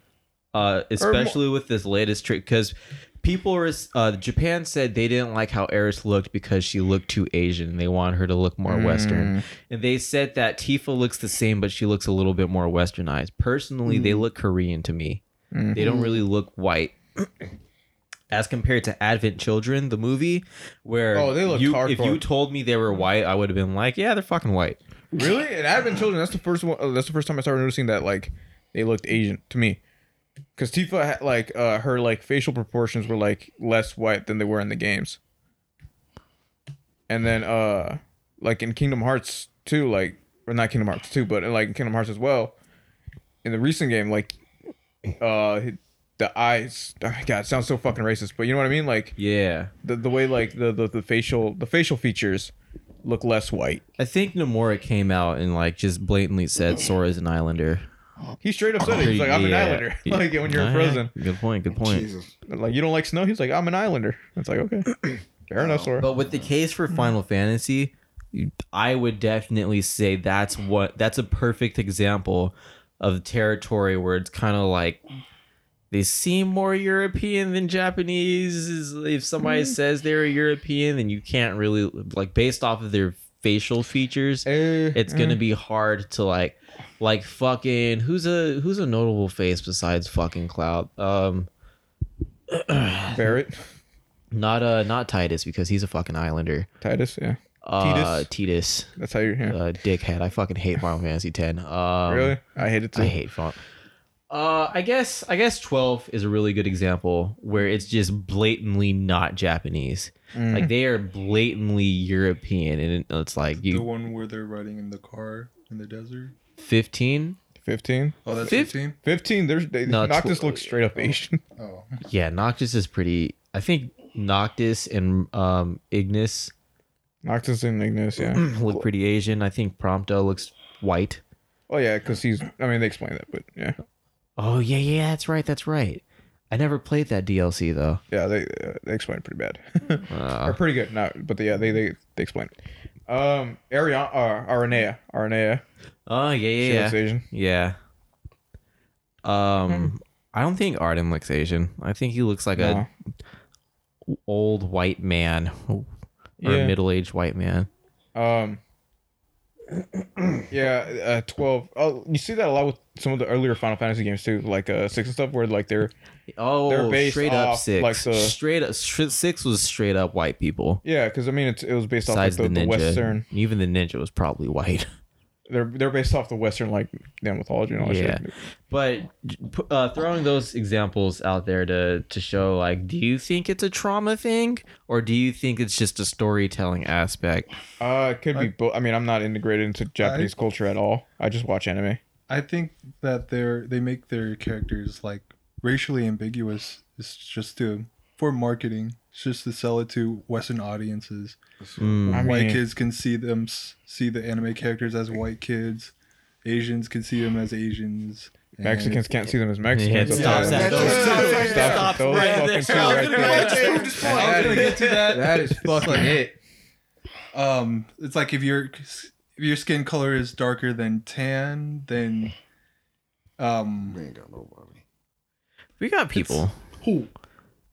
uh, especially with this latest trick because people were uh, Japan said they didn't like how Aeris looked because she looked too Asian and they wanted her to look more Western. And they said that Tifa looks the same, but she looks a little bit more Westernized. Personally, they look Korean to me. They don't really look white. As compared to Advent Children, the movie, where Oh, they look you, if hardcore. you told me they were white, I would have been like, yeah, they're fucking white. Really? And Advent Children, that's the first one. uh, That's the first time I started noticing that like they looked Asian to me. Because Tifa, had, like, uh, her like facial proportions were like less white than they were in the games. And then, uh, like in Kingdom Hearts 2, like, or not Kingdom Hearts 2, but like in Kingdom Hearts as well, in the recent game, like, uh, the eyes. oh my God, it sounds so fucking racist, but you know what I mean? Like Yeah. the the way like the the, the facial the facial features look less white. I think Nomura came out and like just blatantly said Sora's an islander. He straight up said it. He's like, I'm an islander. like when you're Yeah, frozen. Good point. Good point. Jesus. Like you don't like snow? He's like, I'm an islander. It's like, okay. Fair enough, Sora. But with the case for Final Fantasy, I would definitely say that's what that's a perfect example of territory where it's kind of like they seem more European than Japanese. If somebody says they're a European, then you can't really like based off of their facial features. Eh, It's gonna be hard to like, like fucking who's a who's a notable face besides fucking Cloud. Um, Barrett, not uh not Tidus because he's a fucking Islander. Tidus, yeah. Uh, Tidus, That's how you're here. uh, dickhead. I fucking hate Final Fantasy X. Um, really? I hate it too. I hate font. Uh, I guess I guess twelve is a really good example where it's just blatantly not Japanese. Mm. Like they are blatantly European, and it- it's like The one where they're riding in the car in the desert. fifteen. 15. Oh, that's 15. 15. There's they, No, Noctis tw- looks straight up Asian. Oh, Yeah, Noctis is pretty. I think Noctis and um Ignis Noctis and Ignis, yeah. look pretty Asian. I think Prompto looks white. oh yeah, because he's. I mean, they explain that, but yeah, Oh yeah, yeah, that's right, that's right. I never played that DLC though. yeah, they uh, they explain pretty bad, Uh, or pretty good. No, but yeah, they they they explain. Um, Ariana, uh, Aranea, Aranea, oh yeah, she yeah, looks yeah. Asian. Yeah. Um, Hmm. I don't think Ardyn looks Asian. I think he looks like No. a old white man or Yeah. a middle aged white man. Um. Yeah, uh, twelve. Oh, you see that a lot with some of the earlier Final Fantasy games too, like uh six and stuff, where like they're Oh, They're based straight up off, six. like, the- straight up six was straight up white people. yeah, because I mean it's, it was based off like the, the the, Western. even the ninja was probably white. they're they're based off the Western like yeah, mythology and all that Yeah. shit. But uh, throwing those examples out there to to show, like, do you think it's a trauma thing, or do you think it's just a storytelling aspect? Uh, it could be. Bo- I mean, I'm not integrated into Japanese culture at all. I just watch anime. I think that they're they make their characters like racially ambiguous. It's just to for marketing. It's just to sell it to Western audiences. Mm. I white mean- kids can see them see the anime characters as white kids. Asians can see them as Asians. Mexicans can't see them as Mexicans. Yeah, Stop stops that. at Those those two. two. Stop Stops those right fucking there. two I right gonna there. I was gonna get to that. That is fucking it. Um, it's like if your if your skin color is darker than tan, then um, We ain't got nobody. We got people. Who?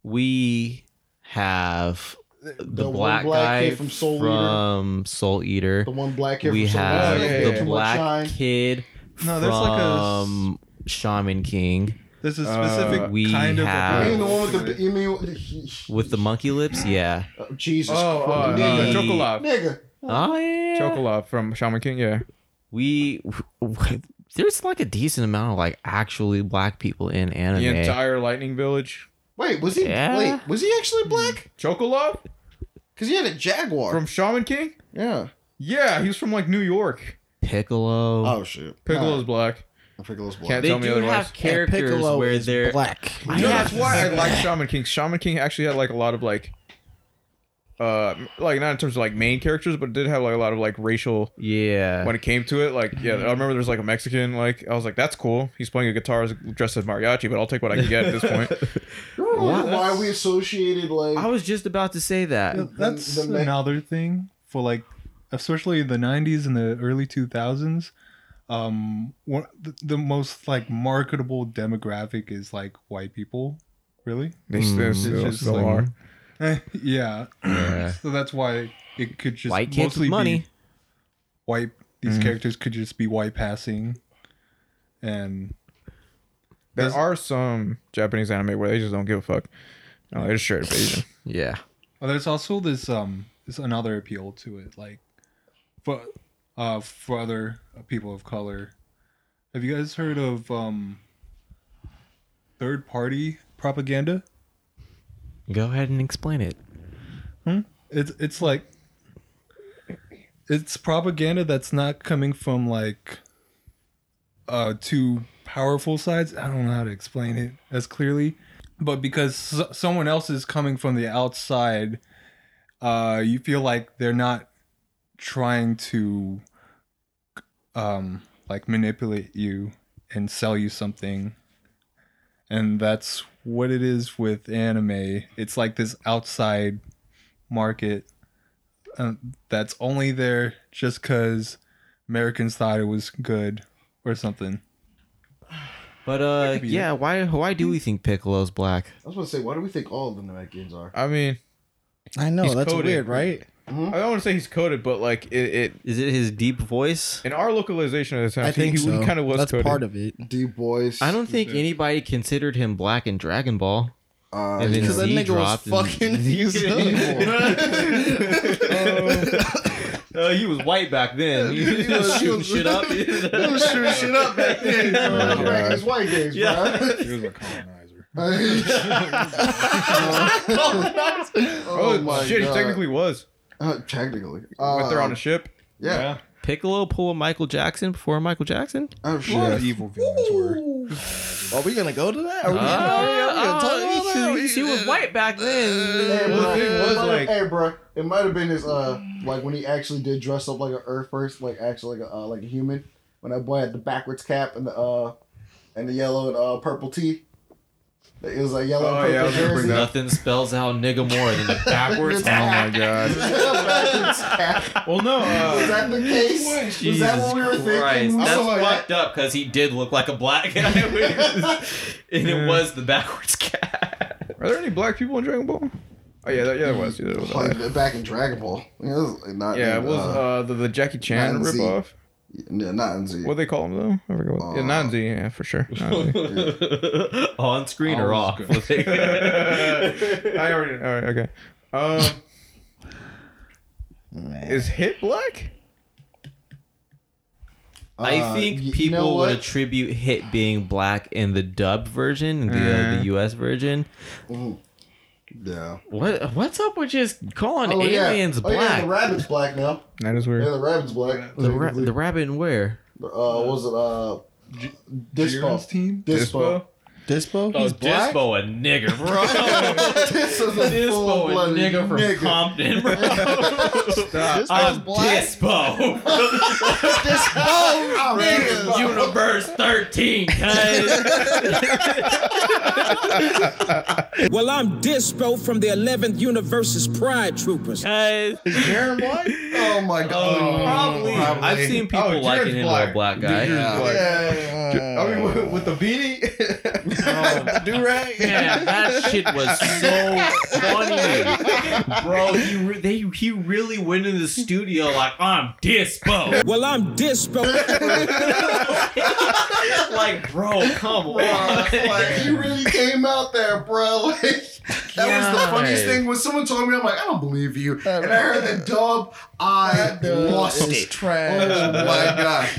We have the, one black, black guy kid from Soul Eater. Soul Eater. The one black kid We from Soul have Eater. yeah, the yeah. Too black shine. kid No, there's like a- from Shaman King there's a Uh, specific we kind of have- You mean the one with the? You mean with the monkey lips. Yeah. uh, Jesus Oh, uh, Christ, uh, nigga, Chocolate. nigga. Oh yeah. Chocolate from Shaman King. Yeah. We there's like a decent amount of like actually black people in anime. The entire Lightning Village. Wait, was he? Yeah. Wait, was he actually black? Chocolate Because he had a jaguar. from Shaman King. yeah. Yeah, he was from like New York. Piccolo. Oh shit. Piccolo's black. Piccolo's black. Can't they tell me do otherwise. have characters where they're black. I You have that's why I like Shaman King. Shaman King actually had like a lot of like, uh, like not in terms of like main characters, but it did have like a lot of like racial Yeah. when it came to it. Like, yeah, I remember there was like a Mexican. Like, I was like, that's cool. He's playing a guitar dressed as mariachi, but I'll take what I can get at this point. You remember why we associated like? I was just about to say that. Yeah, That's the me- another thing for like, especially the '90s and the early 2000s. Um, one the, the most like marketable demographic is like white people. Really? They Mm. still, It's still, just still like- are. Yeah. Yeah. So that's why it could just White kids mostly with money. be white. These Mhm. characters could just be white passing, and There are some Japanese anime where they just don't give a fuck. No, they're just straight up Asian. Yeah. Oh, there's also this um this another appeal to it, like for uh for other people of color. Have you guys heard of um third party propaganda? Go ahead and explain it. It's it's like it's propaganda that's not coming from like uh two powerful sides. I don't know how to explain it as clearly, but because so- someone else is coming from the outside, uh you feel like they're not trying to um like manipulate you and sell you something. And that's what it is with anime. It's like this outside market uh, that's only there just because Americans thought it was good or something. But uh could be yeah, why why do we think Piccolo's black? I was gonna say, why do we think all of the Namekians are? I mean, I know He's that's coded. weird, right? I don't want to say he's coded, but like it, it Is it his deep voice? in our localization at the time, I think he, so. he kind of was That's coded. part of it. Deep boys. I don't think anybody considered him black in Dragon Ball. Uh, And then Because that nigga was dropped and- fucking evil. Uh, he was white back then. He, He was shooting shit up. He was shooting shit up back then. Oh, bro. Back in his white days, Yeah. He was a colonizer. Oh, oh my shit! god. He technically was. Uh, technically. Went there on Uh, a ship. Yeah. Piccolo pull a Michael Jackson before Michael Jackson? Oh shit. Yeah, evil villains were. Are we gonna go to that? Are we Uh, gonna, are we gonna uh, talk about that? he, he was white back Hey, then. bro, Well, it it was might- like- hey, bro, it might have been his uh, like when he actually did dress up like an Earth first, like actually like a uh, like a human. When that boy had the backwards cap and the uh, and the yellow and uh purple tee. It was like yellow Oh, yeah, I jersey. Nothing spells out nigga more than the backwards Oh hat. my god. Well, no. Was Uh, that the case? Was that what we were Christ. thinking? That's Oh, yeah. fucked up because he did look like a black guy. and it was the backwards cat. are there any black people in Dragon Ball? Oh yeah, that, yeah, there was. Yeah, there was. Like back in Dragon Ball. It was not yeah, it was uh, uh, the, the Jackie Chan Nanzi. ripoff. Yeah, not in Z. What they call him though? I forget. What, yeah, Uh, Nanzi. Yeah, for sure. Nanzi. On screen or off? Always I already. All right. Okay. Um, is Hit black? I Uh, think y- you people know would attribute Hit being black in the dub version, the uh, the U.S. version. Yeah. What what's up with just calling Oh, yeah. aliens Oh, yeah, black? the rabbit's black now. That is weird. Yeah, weird. the rabbit's black. the, ra- the rabbit and where? uh, was it? Uh, Jiren's Dyspo. team. Dyspo. Dyspo? Oh, Dyspo a nigger, bro. This is a Dyspo a full-blooded nigga from nigga. Compton, bro. Dyspo's I'm black. Dyspo. Dyspo. niggas. Universe 13, cuz. Well, I'm Dyspo from the 11th Universe's Pride Troopers. Guys. Jiren black? Oh my god. Oh, Probably. I've seen oh, people Oh, liking Jared's him to a black guy. Jared's black. Yeah. I mean, with, with the beanie, Oh, Do rag. Man, that shit was so funny, bro. He re- they he really went in the studio like I'm Dyspo. Well, I'm Dyspo. like, bro, come on. like he really came out there, bro. Like that was the funniest thing. When someone told me, I'm like, I don't believe you. And I heard the dub, I lost it. trash. Oh my god.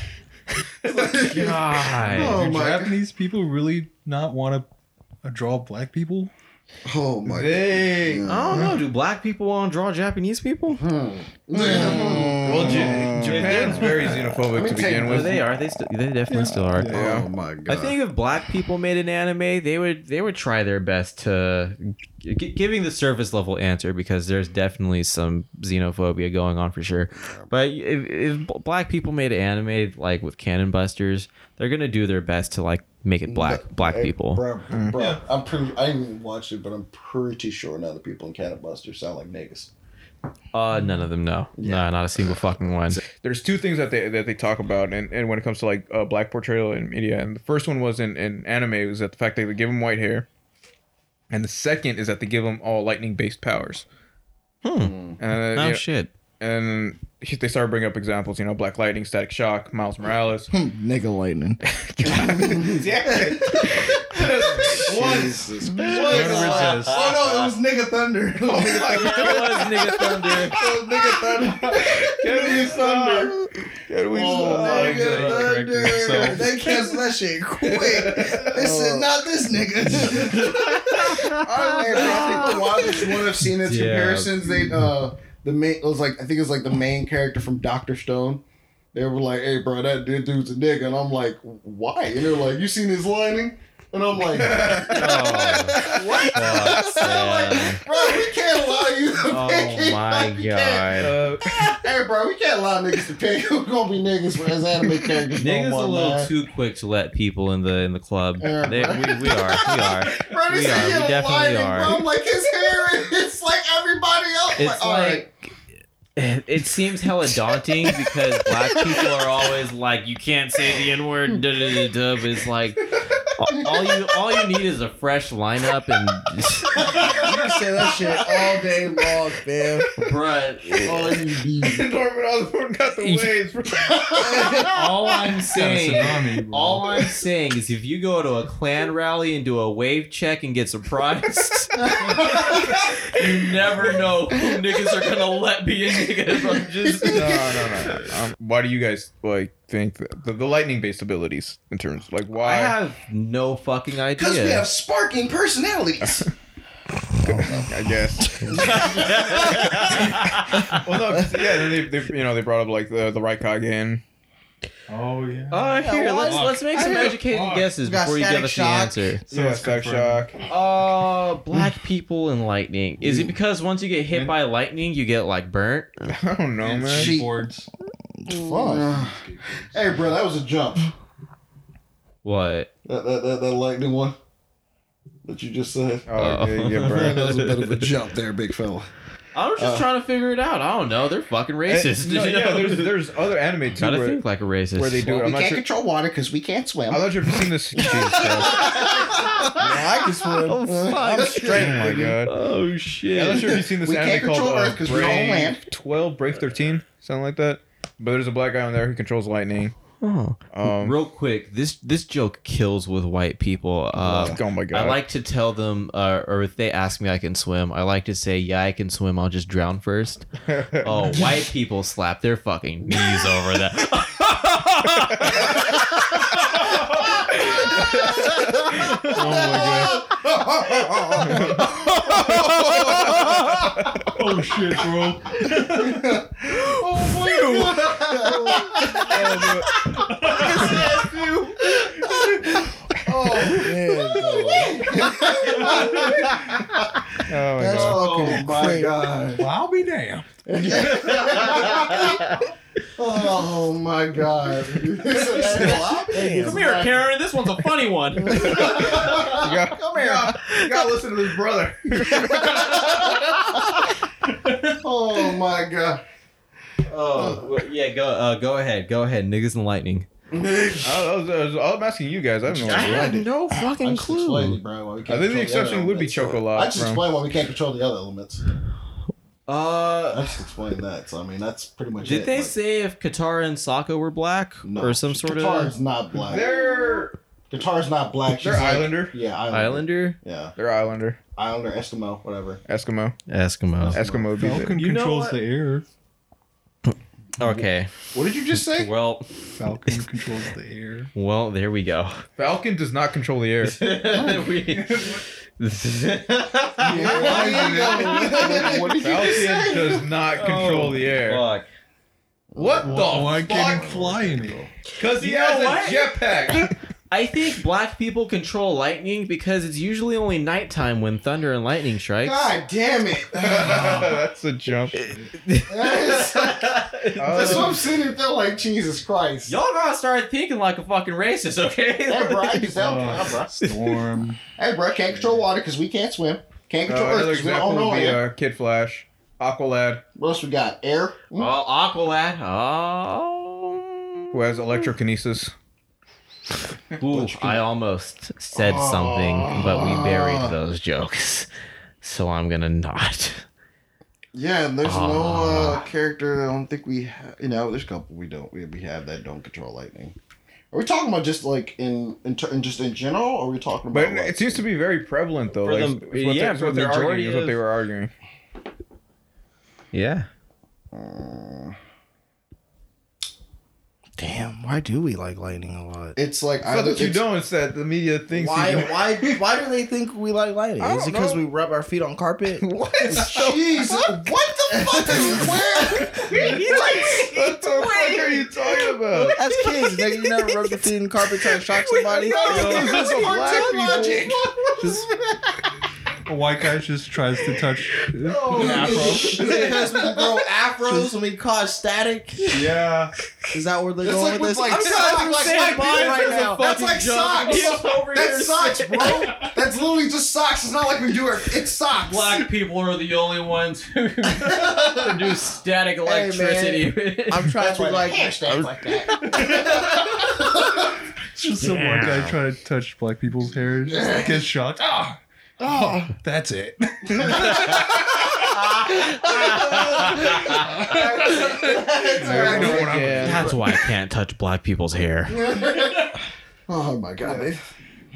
God. Oh Do my god. Japanese people really not want to uh, draw black people? Oh my god. I don't know. Do black people want to draw Japanese people? Hmm. Well, J- Japan's very xenophobic me to begin with. they are. They still. They definitely still are. Yeah. Oh my god. I think if black people made an anime, they would they would try their best to g- giving the surface level answer because there's definitely some xenophobia going on for sure. But if, if black people made an anime like with Cannon Busters, they're gonna do their best to like make it black black Hey, people. Bro, bro, I'm pretty. I didn't watch it, but I'm pretty sure none of the people in Cannon Buster sound like niggas. Uh, none of them know. No, not a single fucking one. There's two things that they that they talk about, and, and when it comes to like uh, black portrayal in media, and the first one was in, in anime was that the fact that they give them white hair, and the second is that they give them all lightning based powers. Hmm. Uh, Oh you know, shit. And he- they started bringing up examples, you know, Black Lightning, Static Shock, Miles Morales. Nigga lightning. yeah. Jesus. Whatever it says. Oh no, it was nigga thunder. It was nigga thunder. It was nigga thunder. Can we thunder? Can we Oh my God. Correcting thunder. himself. They canceled that shit quick. They said, not this nigga. I, I think the wildest one I've seen its Yeah. comparisons, they uh the main it was like I think it was like the main character from Doctor Stone. They were like, "Hey, bro, that dude- dude's a nigga," and I'm like, "Why?" And they're like, "You seen his lining?" And I'm like, oh, "What?" Fuck, I'm like, "Bro, we can't allow you to Oh pick. my We can't- god. Uh, hey, bro, we can't allow niggas to pick. Who's gonna be niggas for as anime characters? no Niggas more, a little man. too quick to let people in the in the club. Yeah. They, we, we are. We are. Bro, We are, we definitely lining, are. Bro. I'm like his hair. It's like everybody else. It's all right. like it seems hella daunting because black people are always like, you can't say the N word. Da da da da. But it's like all all you all you need is a fresh lineup and, You can say that shit all day long, man. bruh. all you need. Norman Osborn got the waves. bro. All I'm Kind saying. tsunami, bro. All I'm saying is if you go to a clan rally and do a wave check and get surprised, you never know who niggas are gonna let be a nigga. bro. Just no, no, no. no. Um, why do you guys like think that the, the lightning based abilities in terms like why? I have no fucking idea. Because we have sparking personalities. I guess. well, no, 'cause, yeah. Then they, they, you know, they brought up like the the Raikage. Oh yeah. Uh, here, why- let's let's make some I- educated Fuck. guesses We got before you give Static us the answer. So yeah, it's Static confirmed. Shock. Uh, black people and lightning. Is it because once you get hit by lightning, you get like burnt? I don't know, And man. skateboards. Fuck. Hey, bro, that was a jump. What? That, that, that, that lightning one that you just said. Oh, yeah, you get Man, that was a bit of a jump there, big fella. I was just trying to figure it out. I don't know. They're fucking racist. Eh, no, you yeah, there's there's other anime too Gotta where, think like a racist. where they do it. I'm not sure. control water because we can't swim. I'm not sure if you've seen this. Jesus Christ. I can swim. I'm straight. Oh my god. Oh shit! I'm not sure if you've seen this We anime can't called control uh, Earth 'cause we don't Brave land. 12, Brave 13, something like that. But there's a black guy on there who controls lightning. Oh. Um, Real quick, this this joke kills with white people. Uh, oh my god. I like to tell them, uh, or if they ask me I can swim, I like to say, "Yeah, I can swim. I'll just drown first. oh, white people slap their fucking knees over that. Oh, oh my god. Oh shit, bro. Oh you! Oh man, Oh my that's god. fucking crazy. Well, I'll be damned. Oh my god. Come here, Karen. This one's a funny one. Got, Come here. You gotta listen to his brother. Oh my god. Oh, well, yeah. Go, uh, go ahead. Go ahead. Niggas and lightning. I, was, I, was, I'm asking you guys. I have no I had no fucking just clue. it, bro. I think the exception other would be elements. Chocolat. I just bro. explained why we can't control the other elements. I Uh, just explained that. So I mean, that's pretty much did it. they Like, say if Katara and Sokka were black no, or some sort Qatar's of not black. They're Qatar's not black. She's They're like- Islander. Yeah, Islander. Islander? Yeah, they're Islander. Islander, Eskimo, whatever. Eskimo. Eskimo. Eskimo would be Falcon You controls what? the air. Okay. What did you just say? Well, Falcon controls the air. well, there we go. Falcon does not control the air. We- what did you say? Falcon does not control the air. Oh, fuck. What Why, why can't he fly in it? Because he You has a jetpack. I think black people control lightning because it's usually only nighttime when thunder and lightning strikes. God damn it! That's a jump. That's, that's what I'm sitting here feeling like Jesus Christ. Y'all gotta start thinking like a fucking racist, okay? Hey, bro, I just helped you Uh, out, bro. Storm. Hey, bro, can't control water because we can't swim. Can't Uh, control earth another 'cause we example don't know would be uh, Kid Flash, Aqualad, What else we got? Air. Hmm? Well, Aqualad. Oh. who has electrokinesis. Ooh, I almost said something, but we buried those jokes. So I'm gonna not. Yeah, and there's no Ah. uh, character. I don't think we. Ha- you know, there's a couple we don't we, we have that don't control lightning. Are we talking about just like in in, ter- in just in general, or are we talking about? But like- it seems to be very prevalent though. For like, the- it's what yeah, they- what the they're majority arguing. is what they were arguing. Yeah. Damn, why do we like lightning a lot? it's like It's not either that you it's- don't. It's that the media thinks Why, you. why, why do they think we like lightning? I Is it because we rub our feet on carpet? What? Jeez, what the fuck is where? what the fuck are you talking about? As kids, nigga, you never rubbed your feet in carpet trying to shock somebody. This is a black people. A white guy just tries to touch Oh, afro. Is it because we grow afros and we cause static? Yeah. Is that where they're That's going like with with this? like I'm socks, trying to like say white people right is a now. That's like socks. That's socks, bro. That's literally just socks. It's not like we do it. It's socks. Black people are the only ones who produce static electricity. I'm trying That's to why like. like hashtags like that. Just some white guy trying to touch black people's hair. Just gets shocked. Ah! Oh, that's it. I know what I'm That's why I can't touch black people's hair. Oh my god.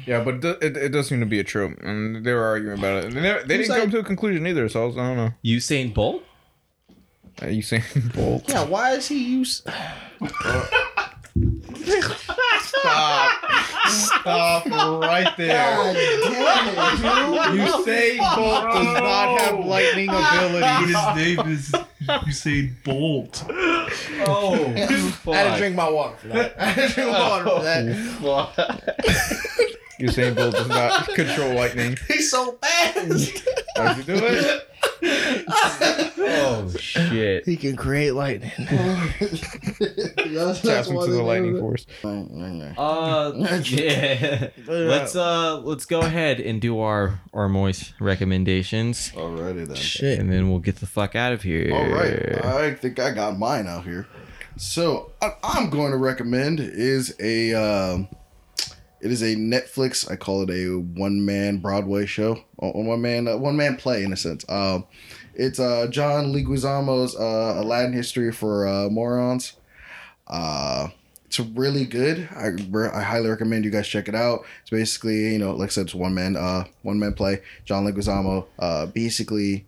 Yeah, but it, do- it, it does seem to be a trope, and they were arguing about it. And they, never, they didn't like- come to a conclusion either. So I, was, I don't know. Usain Bolt? Uh, Are you saying Bolt? Yeah, why is he use? Uh, Stop Stop right there. God damn it, dude. Usain Bolt does not have lightning But abilities. his name is Usain Bolt. Oh. oh, I had to drink my water for that. I had to drink my water for that. Usain Bolt does not control lightning. He's so fast. How'd you do it? Oh shit! He can create lightning. That's, Taps that's why into they the lightning it. force. Uh, yeah. let's uh, let's go ahead and do our our moist recommendations, Alrighty then. Shit. and then we'll get the fuck out of here. All right, I think I got mine out here. So I, I'm going to recommend is a um, it is a Netflix. I call it a one man Broadway show, one man one man play in a sense. Um, it's uh, John Leguizamo's uh, Latin History for uh, Morons. Uh, it's really good. I, I highly recommend you guys check it out. It's basically you know like I said, it's one man uh one man play. John Leguizamo uh basically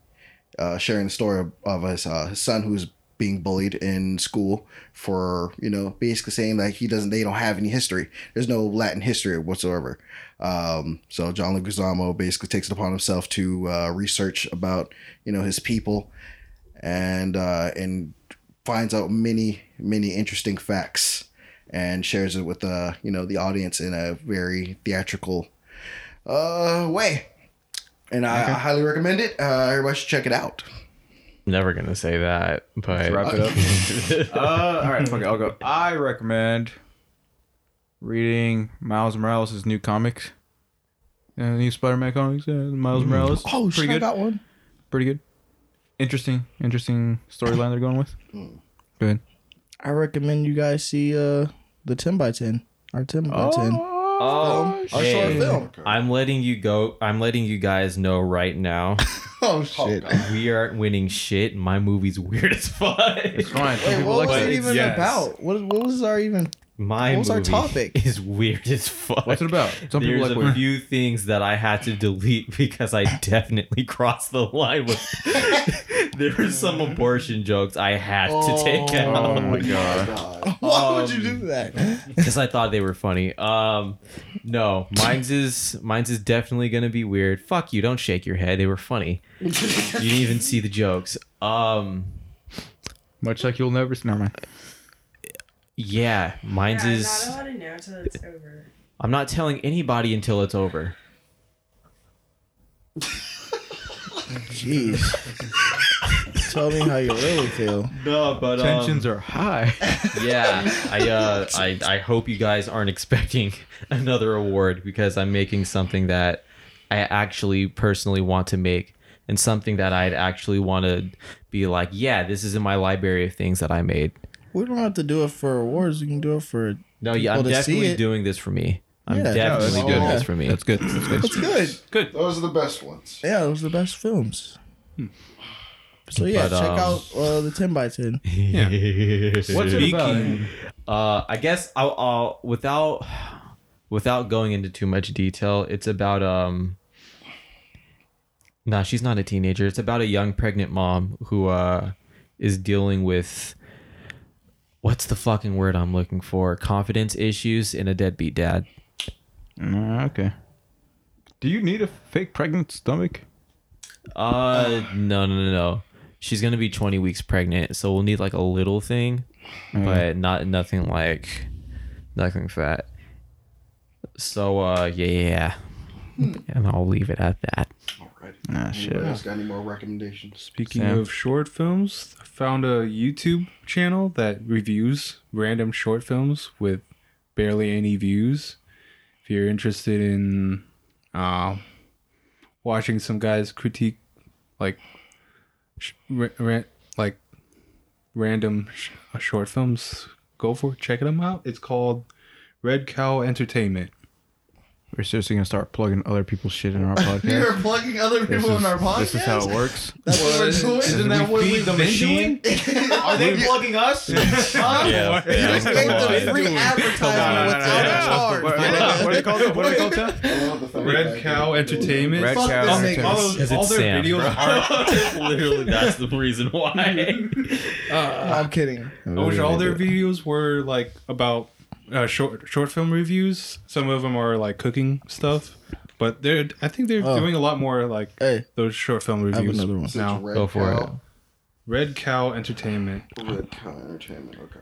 uh, sharing the story of, of his uh, his son who's being bullied in school for you know basically saying that he doesn't they don't have any history. There's no Latin history whatsoever. Um, so John Leguizamo basically takes it upon himself to uh, research about you know his people and uh, and finds out many many interesting facts and shares it with the you know the audience in a very theatrical uh way. And I, I highly recommend it. Uh, everybody should check it out. Never gonna say that, but wrap it up. uh, all right, fuck it, I'll go. I recommend reading Miles Morales' new comics. Uh, new Spider-Man comics. Uh, Miles Morales. Oh, pretty I good. got one. Pretty good. Interesting, interesting storyline they're going with. Good. I recommend you guys see uh the 10 by 10 our 10 by 10 Oh, our short film. I'm letting you go. I'm letting you guys know right now. Oh, oh shit! we aren't winning shit. My movie's weird as fuck. It's fine. Wait, what was it. it even yes. about? What what was our even? My What was our topic? is weird as fuck. What's it about? Some people There's like a weird. few things that I had to delete because I definitely crossed the line with. there were some abortion jokes I had to take out. Oh my god. Why would you do that? because I thought they were funny. Um, no, mine's is mine's is definitely gonna be weird. Fuck you! Don't shake your head. They were funny. you didn't even see the jokes. Um, Much like you'll never. Never mind. yeah, mine's yeah, is. not allowed to know until it's over. I'm not telling anybody until it's over. Jeez. Tell me how you really feel. No, but Tensions are high. yeah i uh I, I hope you guys aren't expecting another award because i'm making something that i actually personally want to make and something that i'd actually want to be like yeah this is in my library of things that i made We don't have to do it for awards. We can do it for. no yeah i'm People to see definitely doing this for me i'm Yeah. definitely that's doing good. this for me That's good. That's good. It's good. Good. Those are the best ones. Yeah, those are the best films. So yeah, But, check um, out uh, the ten by ten. What's it about? Uh, I guess I'll, I'll without without going into too much detail. It's about um. Nah, she's not a teenager. It's about a young pregnant mom who uh is dealing with what's the fucking word I'm looking for? Confidence issues in a deadbeat dad. Uh, okay. Do you need a fake pregnant stomach? Uh, no, no, no, no. She's gonna be 20 weeks pregnant, so we'll need like a little thing, but not nothing like nothing fat. So uh, yeah, yeah, yeah. and I'll leave it at that. Alright. Ah, shit. else got any more recommendations? Speaking Sam? of short films, I found a YouTube channel that reviews random short films with barely any views. You're interested in uh, watching some guys critique like sh- ra- ra- like random sh- short films, go for it. Check them out. It's called Red Cow Entertainment. We're seriously gonna start plugging other people's shit in our podcast. we are plugging other This people is, in our podcast. this is how it works. That's what we're doing. Isn't that what we've been doing? Are they plugging us? Huh? Yeah, You just gave them free advertisement without a charge. What, what, what are they called? What are they called? Sam? Red Cow Entertainment. Red Fuck Cow Entertainment. nigga. all, those, all their Sam. videos are Literally, that's the reason why. No, I'm kidding. I wish all their videos were like about uh, short short film reviews. Some of them are like cooking stuff, but they're I think they're Oh. doing a lot more like Hey, those short film have reviews another one. now. Go for Cow, Red Cow Entertainment. Red Cow Entertainment. Okay.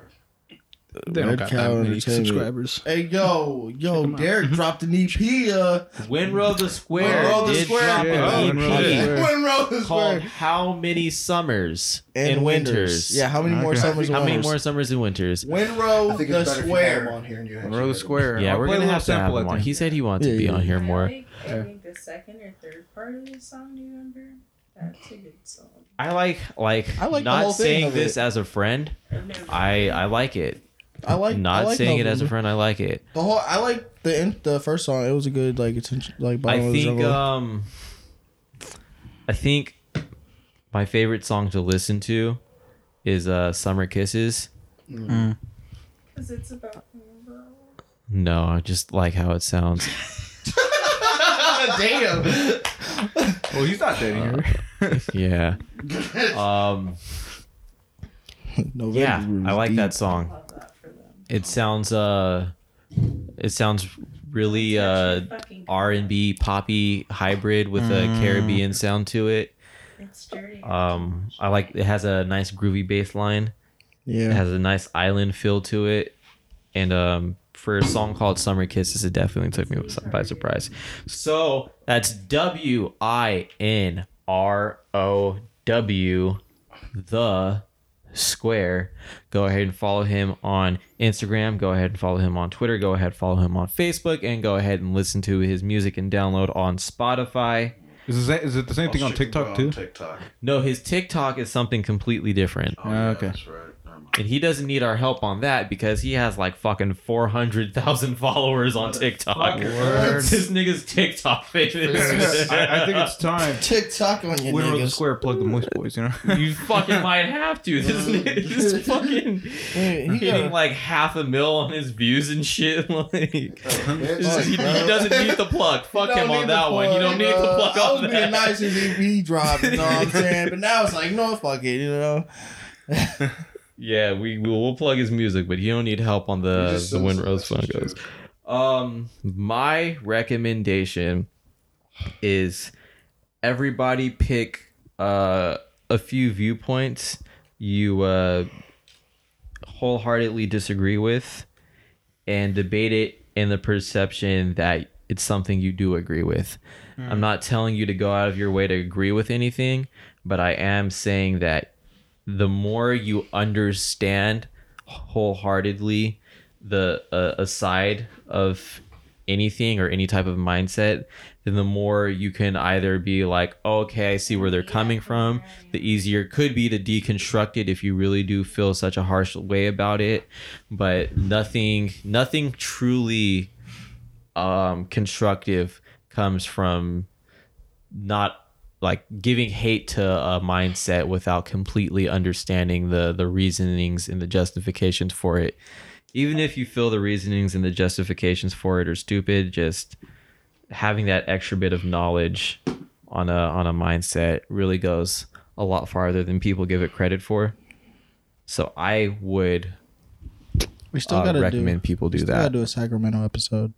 They don't got Cow that many Entertainment. subscribers. Hey yo, yo, Derek dropped an EP. Uh, Winrow the Square Winrow the did Square. drop Yeah, an Winrow the EP Square. Winrow is called where- "How Many Summers and and winters. Winters." Yeah, how many more Okay. summers? and How many winters? more summers and winters? Winrow the if you have him Square. on here and you Row the square. Yeah, I'll we're play a gonna little have to have sample, him I on. think. He said he wants Yeah, to be yeah. on here I more. like, I think the second or third part of the song, Do you remember? That's a good song. I like like I like the not thing saying of this as a friend. I've never I I like it. I like not I like saying it as a friend. I like it. The whole I like the in, the first song. It was a good like attention like I of think jungle. um I think my favorite song to listen to is uh Summer Kisses. Because it's about. No, I just like how it sounds. Damn. Well, he's not dating her. yeah. Um November. Yeah, I like deep. that song. Love that for them. It sounds uh, it sounds really uh actually fucking good. R and B poppy hybrid with a Caribbean sound to it. It's dirty. Um, I like it has a nice groovy bass line. Yeah. It Yeah. has a nice island feel to it, and um, for a song called "Summer Kisses," it definitely took me by surprise. So that's W I N R O W, the Square. Go ahead and follow him on Instagram. Go ahead and follow him on Twitter. Go ahead follow him on Facebook, and go ahead and listen to his music and download on Spotify. Is it, is it the same oh, thing on TikTok too? TikTok. No, his TikTok is something completely different. Oh, yeah, okay. That's right. Never mind. And he doesn't need our help on that because he has like fucking 400,000 followers on TikTok. Word. this nigga's TikTok famous. I, I think it's time. TikTok on your Winter of the niggas. Square plug the Moist Boys, you know? you fucking might have to. This nigga is fucking He hitting got- like half a mil on his views and shit. Like, Bitch, this is- he, he bro. doesn't need the plug. Fuck him on that one. You don't need the plug I on was that. being nice as he, he dropped, you know what I'm saying? But now it's like, no, fuck it, you know? Yeah, we will we'll plug his music, but you don't need help on the the send us Wind Rose message, Funkos. Um, my recommendation is everybody pick uh a few viewpoints you uh wholeheartedly disagree with and debate it in the perception that it's something you do agree with. I'm not telling you to go out of your way to agree with anything, but I am saying that the more you understand wholeheartedly the uh, a side of anything or any type of mindset, then the more you can either be like, oh, okay, I see where they're coming from. The easier it could be to deconstruct it if you really do feel such a harsh way about it. But nothing, nothing truly um, constructive comes from not like giving hate to a mindset without completely understanding the the reasonings and the justifications for it. Even if you feel the reasonings and the justifications for it are stupid just having that extra bit of knowledge on a on a mindset really goes a lot farther than people give it credit for. So i would We still uh, gotta recommend do, people do still gotta do a Sacramento episode.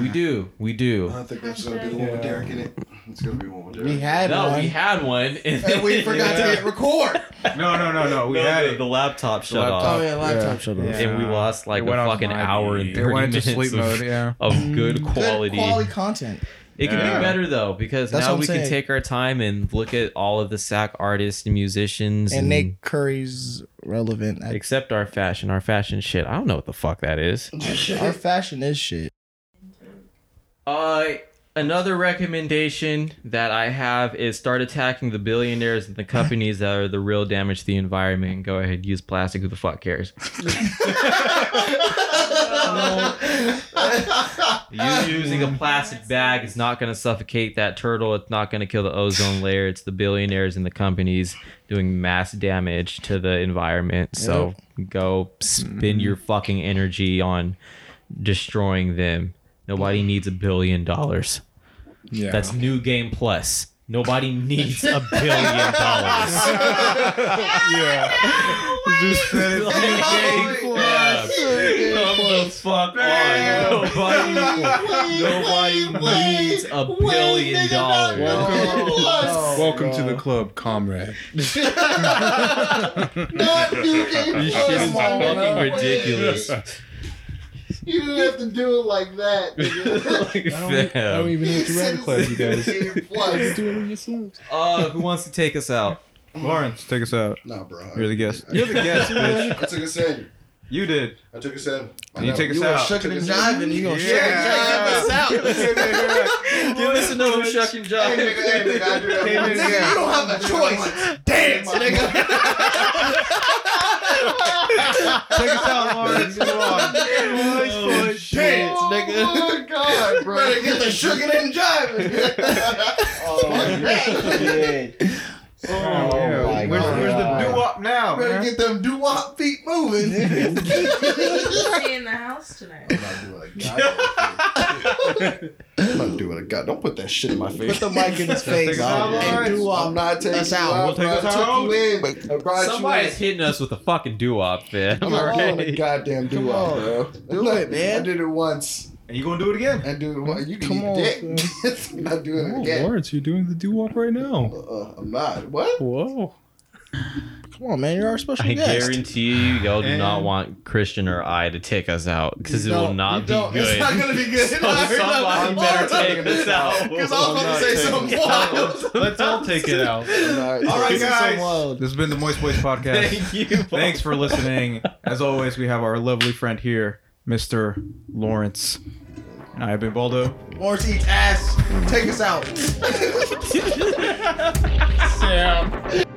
We mm-hmm. do we do I don't think that's gonna be the one with Derek in it. It's gonna be one with Derek. We had one. no one. we had one and, and we forgot to hit record. No, no, no, no. We No, had the, it. the laptop shut laptop. off Oh yeah, laptop shut off. Yeah. and we lost like It a fucking hour and 30 went minutes sleep of, mode, yeah. of good Good quality. quality content. It could Yeah. be better though because That's now what I'm we can take our time and look at all of the sack artists and musicians And Nick Curry's relevant. I- except our fashion. Our fashion shit. I don't know what the fuck that is. Our fashion is shit. Uh another recommendation that I have is start attacking the billionaires and the companies that are the real damage to the environment go ahead use plastic. Who the fuck cares? You using a plastic bag is not going to suffocate that turtle. It's not going to kill the ozone layer. It's the billionaires and the companies doing mass damage to the environment. So go spend your fucking energy on destroying them. Nobody needs a billion dollars. Yeah. That's new game plus. Nobody needs a billion dollars. yeah. Just said it. Yeah. Come the fuck on. Nobody, nobody needs a billion dollars. Welcome welcome to the club, comrade. Not new game This plus, shit is fucking ridiculous. You didn't have to do it like that. Like, I don't fam. even have to rap class, you guys. Game plus. Do it yourselves. Uh, who wants to take us out? Lawrence, take us out. Nah, bro. You're the guest. You're the guest, bitch. I took a send. You did. I took a send. I And you know. take us You gonna out. shuck and jiving. You gonna shuck and jive us out. Give us another shuck and Hey, jive. nigga, hey, nigga, I do that. Hey, nigga, Nigga. You don't have a choice. Dance, nigga. Take us out, Lawrence. Come on. Oh, Dance, nigga. Oh, my God, bro. Better get the shucking and jiving. oh, man. Oh, oh yeah. my Where's, where's the God. doo wop now. Better man. get them doo wop feet moving. Stay in the house tonight. I'm not doing a goddamn I'm not doing a god. Don't put that shit in my face. Put the mic in his face. Take us out, and I'm not taking Us you out. out. We'll take us out. you in. I Somebody's hitting us with a fucking doo-wop, man. Come All on, a right. goddamn do Come wop, on. bro. Do it, man. I did it once And you gonna do it again? and do it once. You can Come eat on, dick. I'm not doing it Oh, again. Lawrence, you're doing the do wop right now. Uh, I'm not. What? Whoa. Come on, man. You're our special I guest. guarantee you, y'all do not want Christian or I to take us out because it will don't- be don't. good. It's not gonna be good. So somebody better take this out. Because I was about to say something wild. Let's all take it out. Not. All right, This is so guys. This has been the Moist Boys podcast. Thank you. Thanks for listening. As always, we have our lovely friend here, Mr. Lawrence. And I have been Baldo. Lawrence eats ass. Take us out. Sam.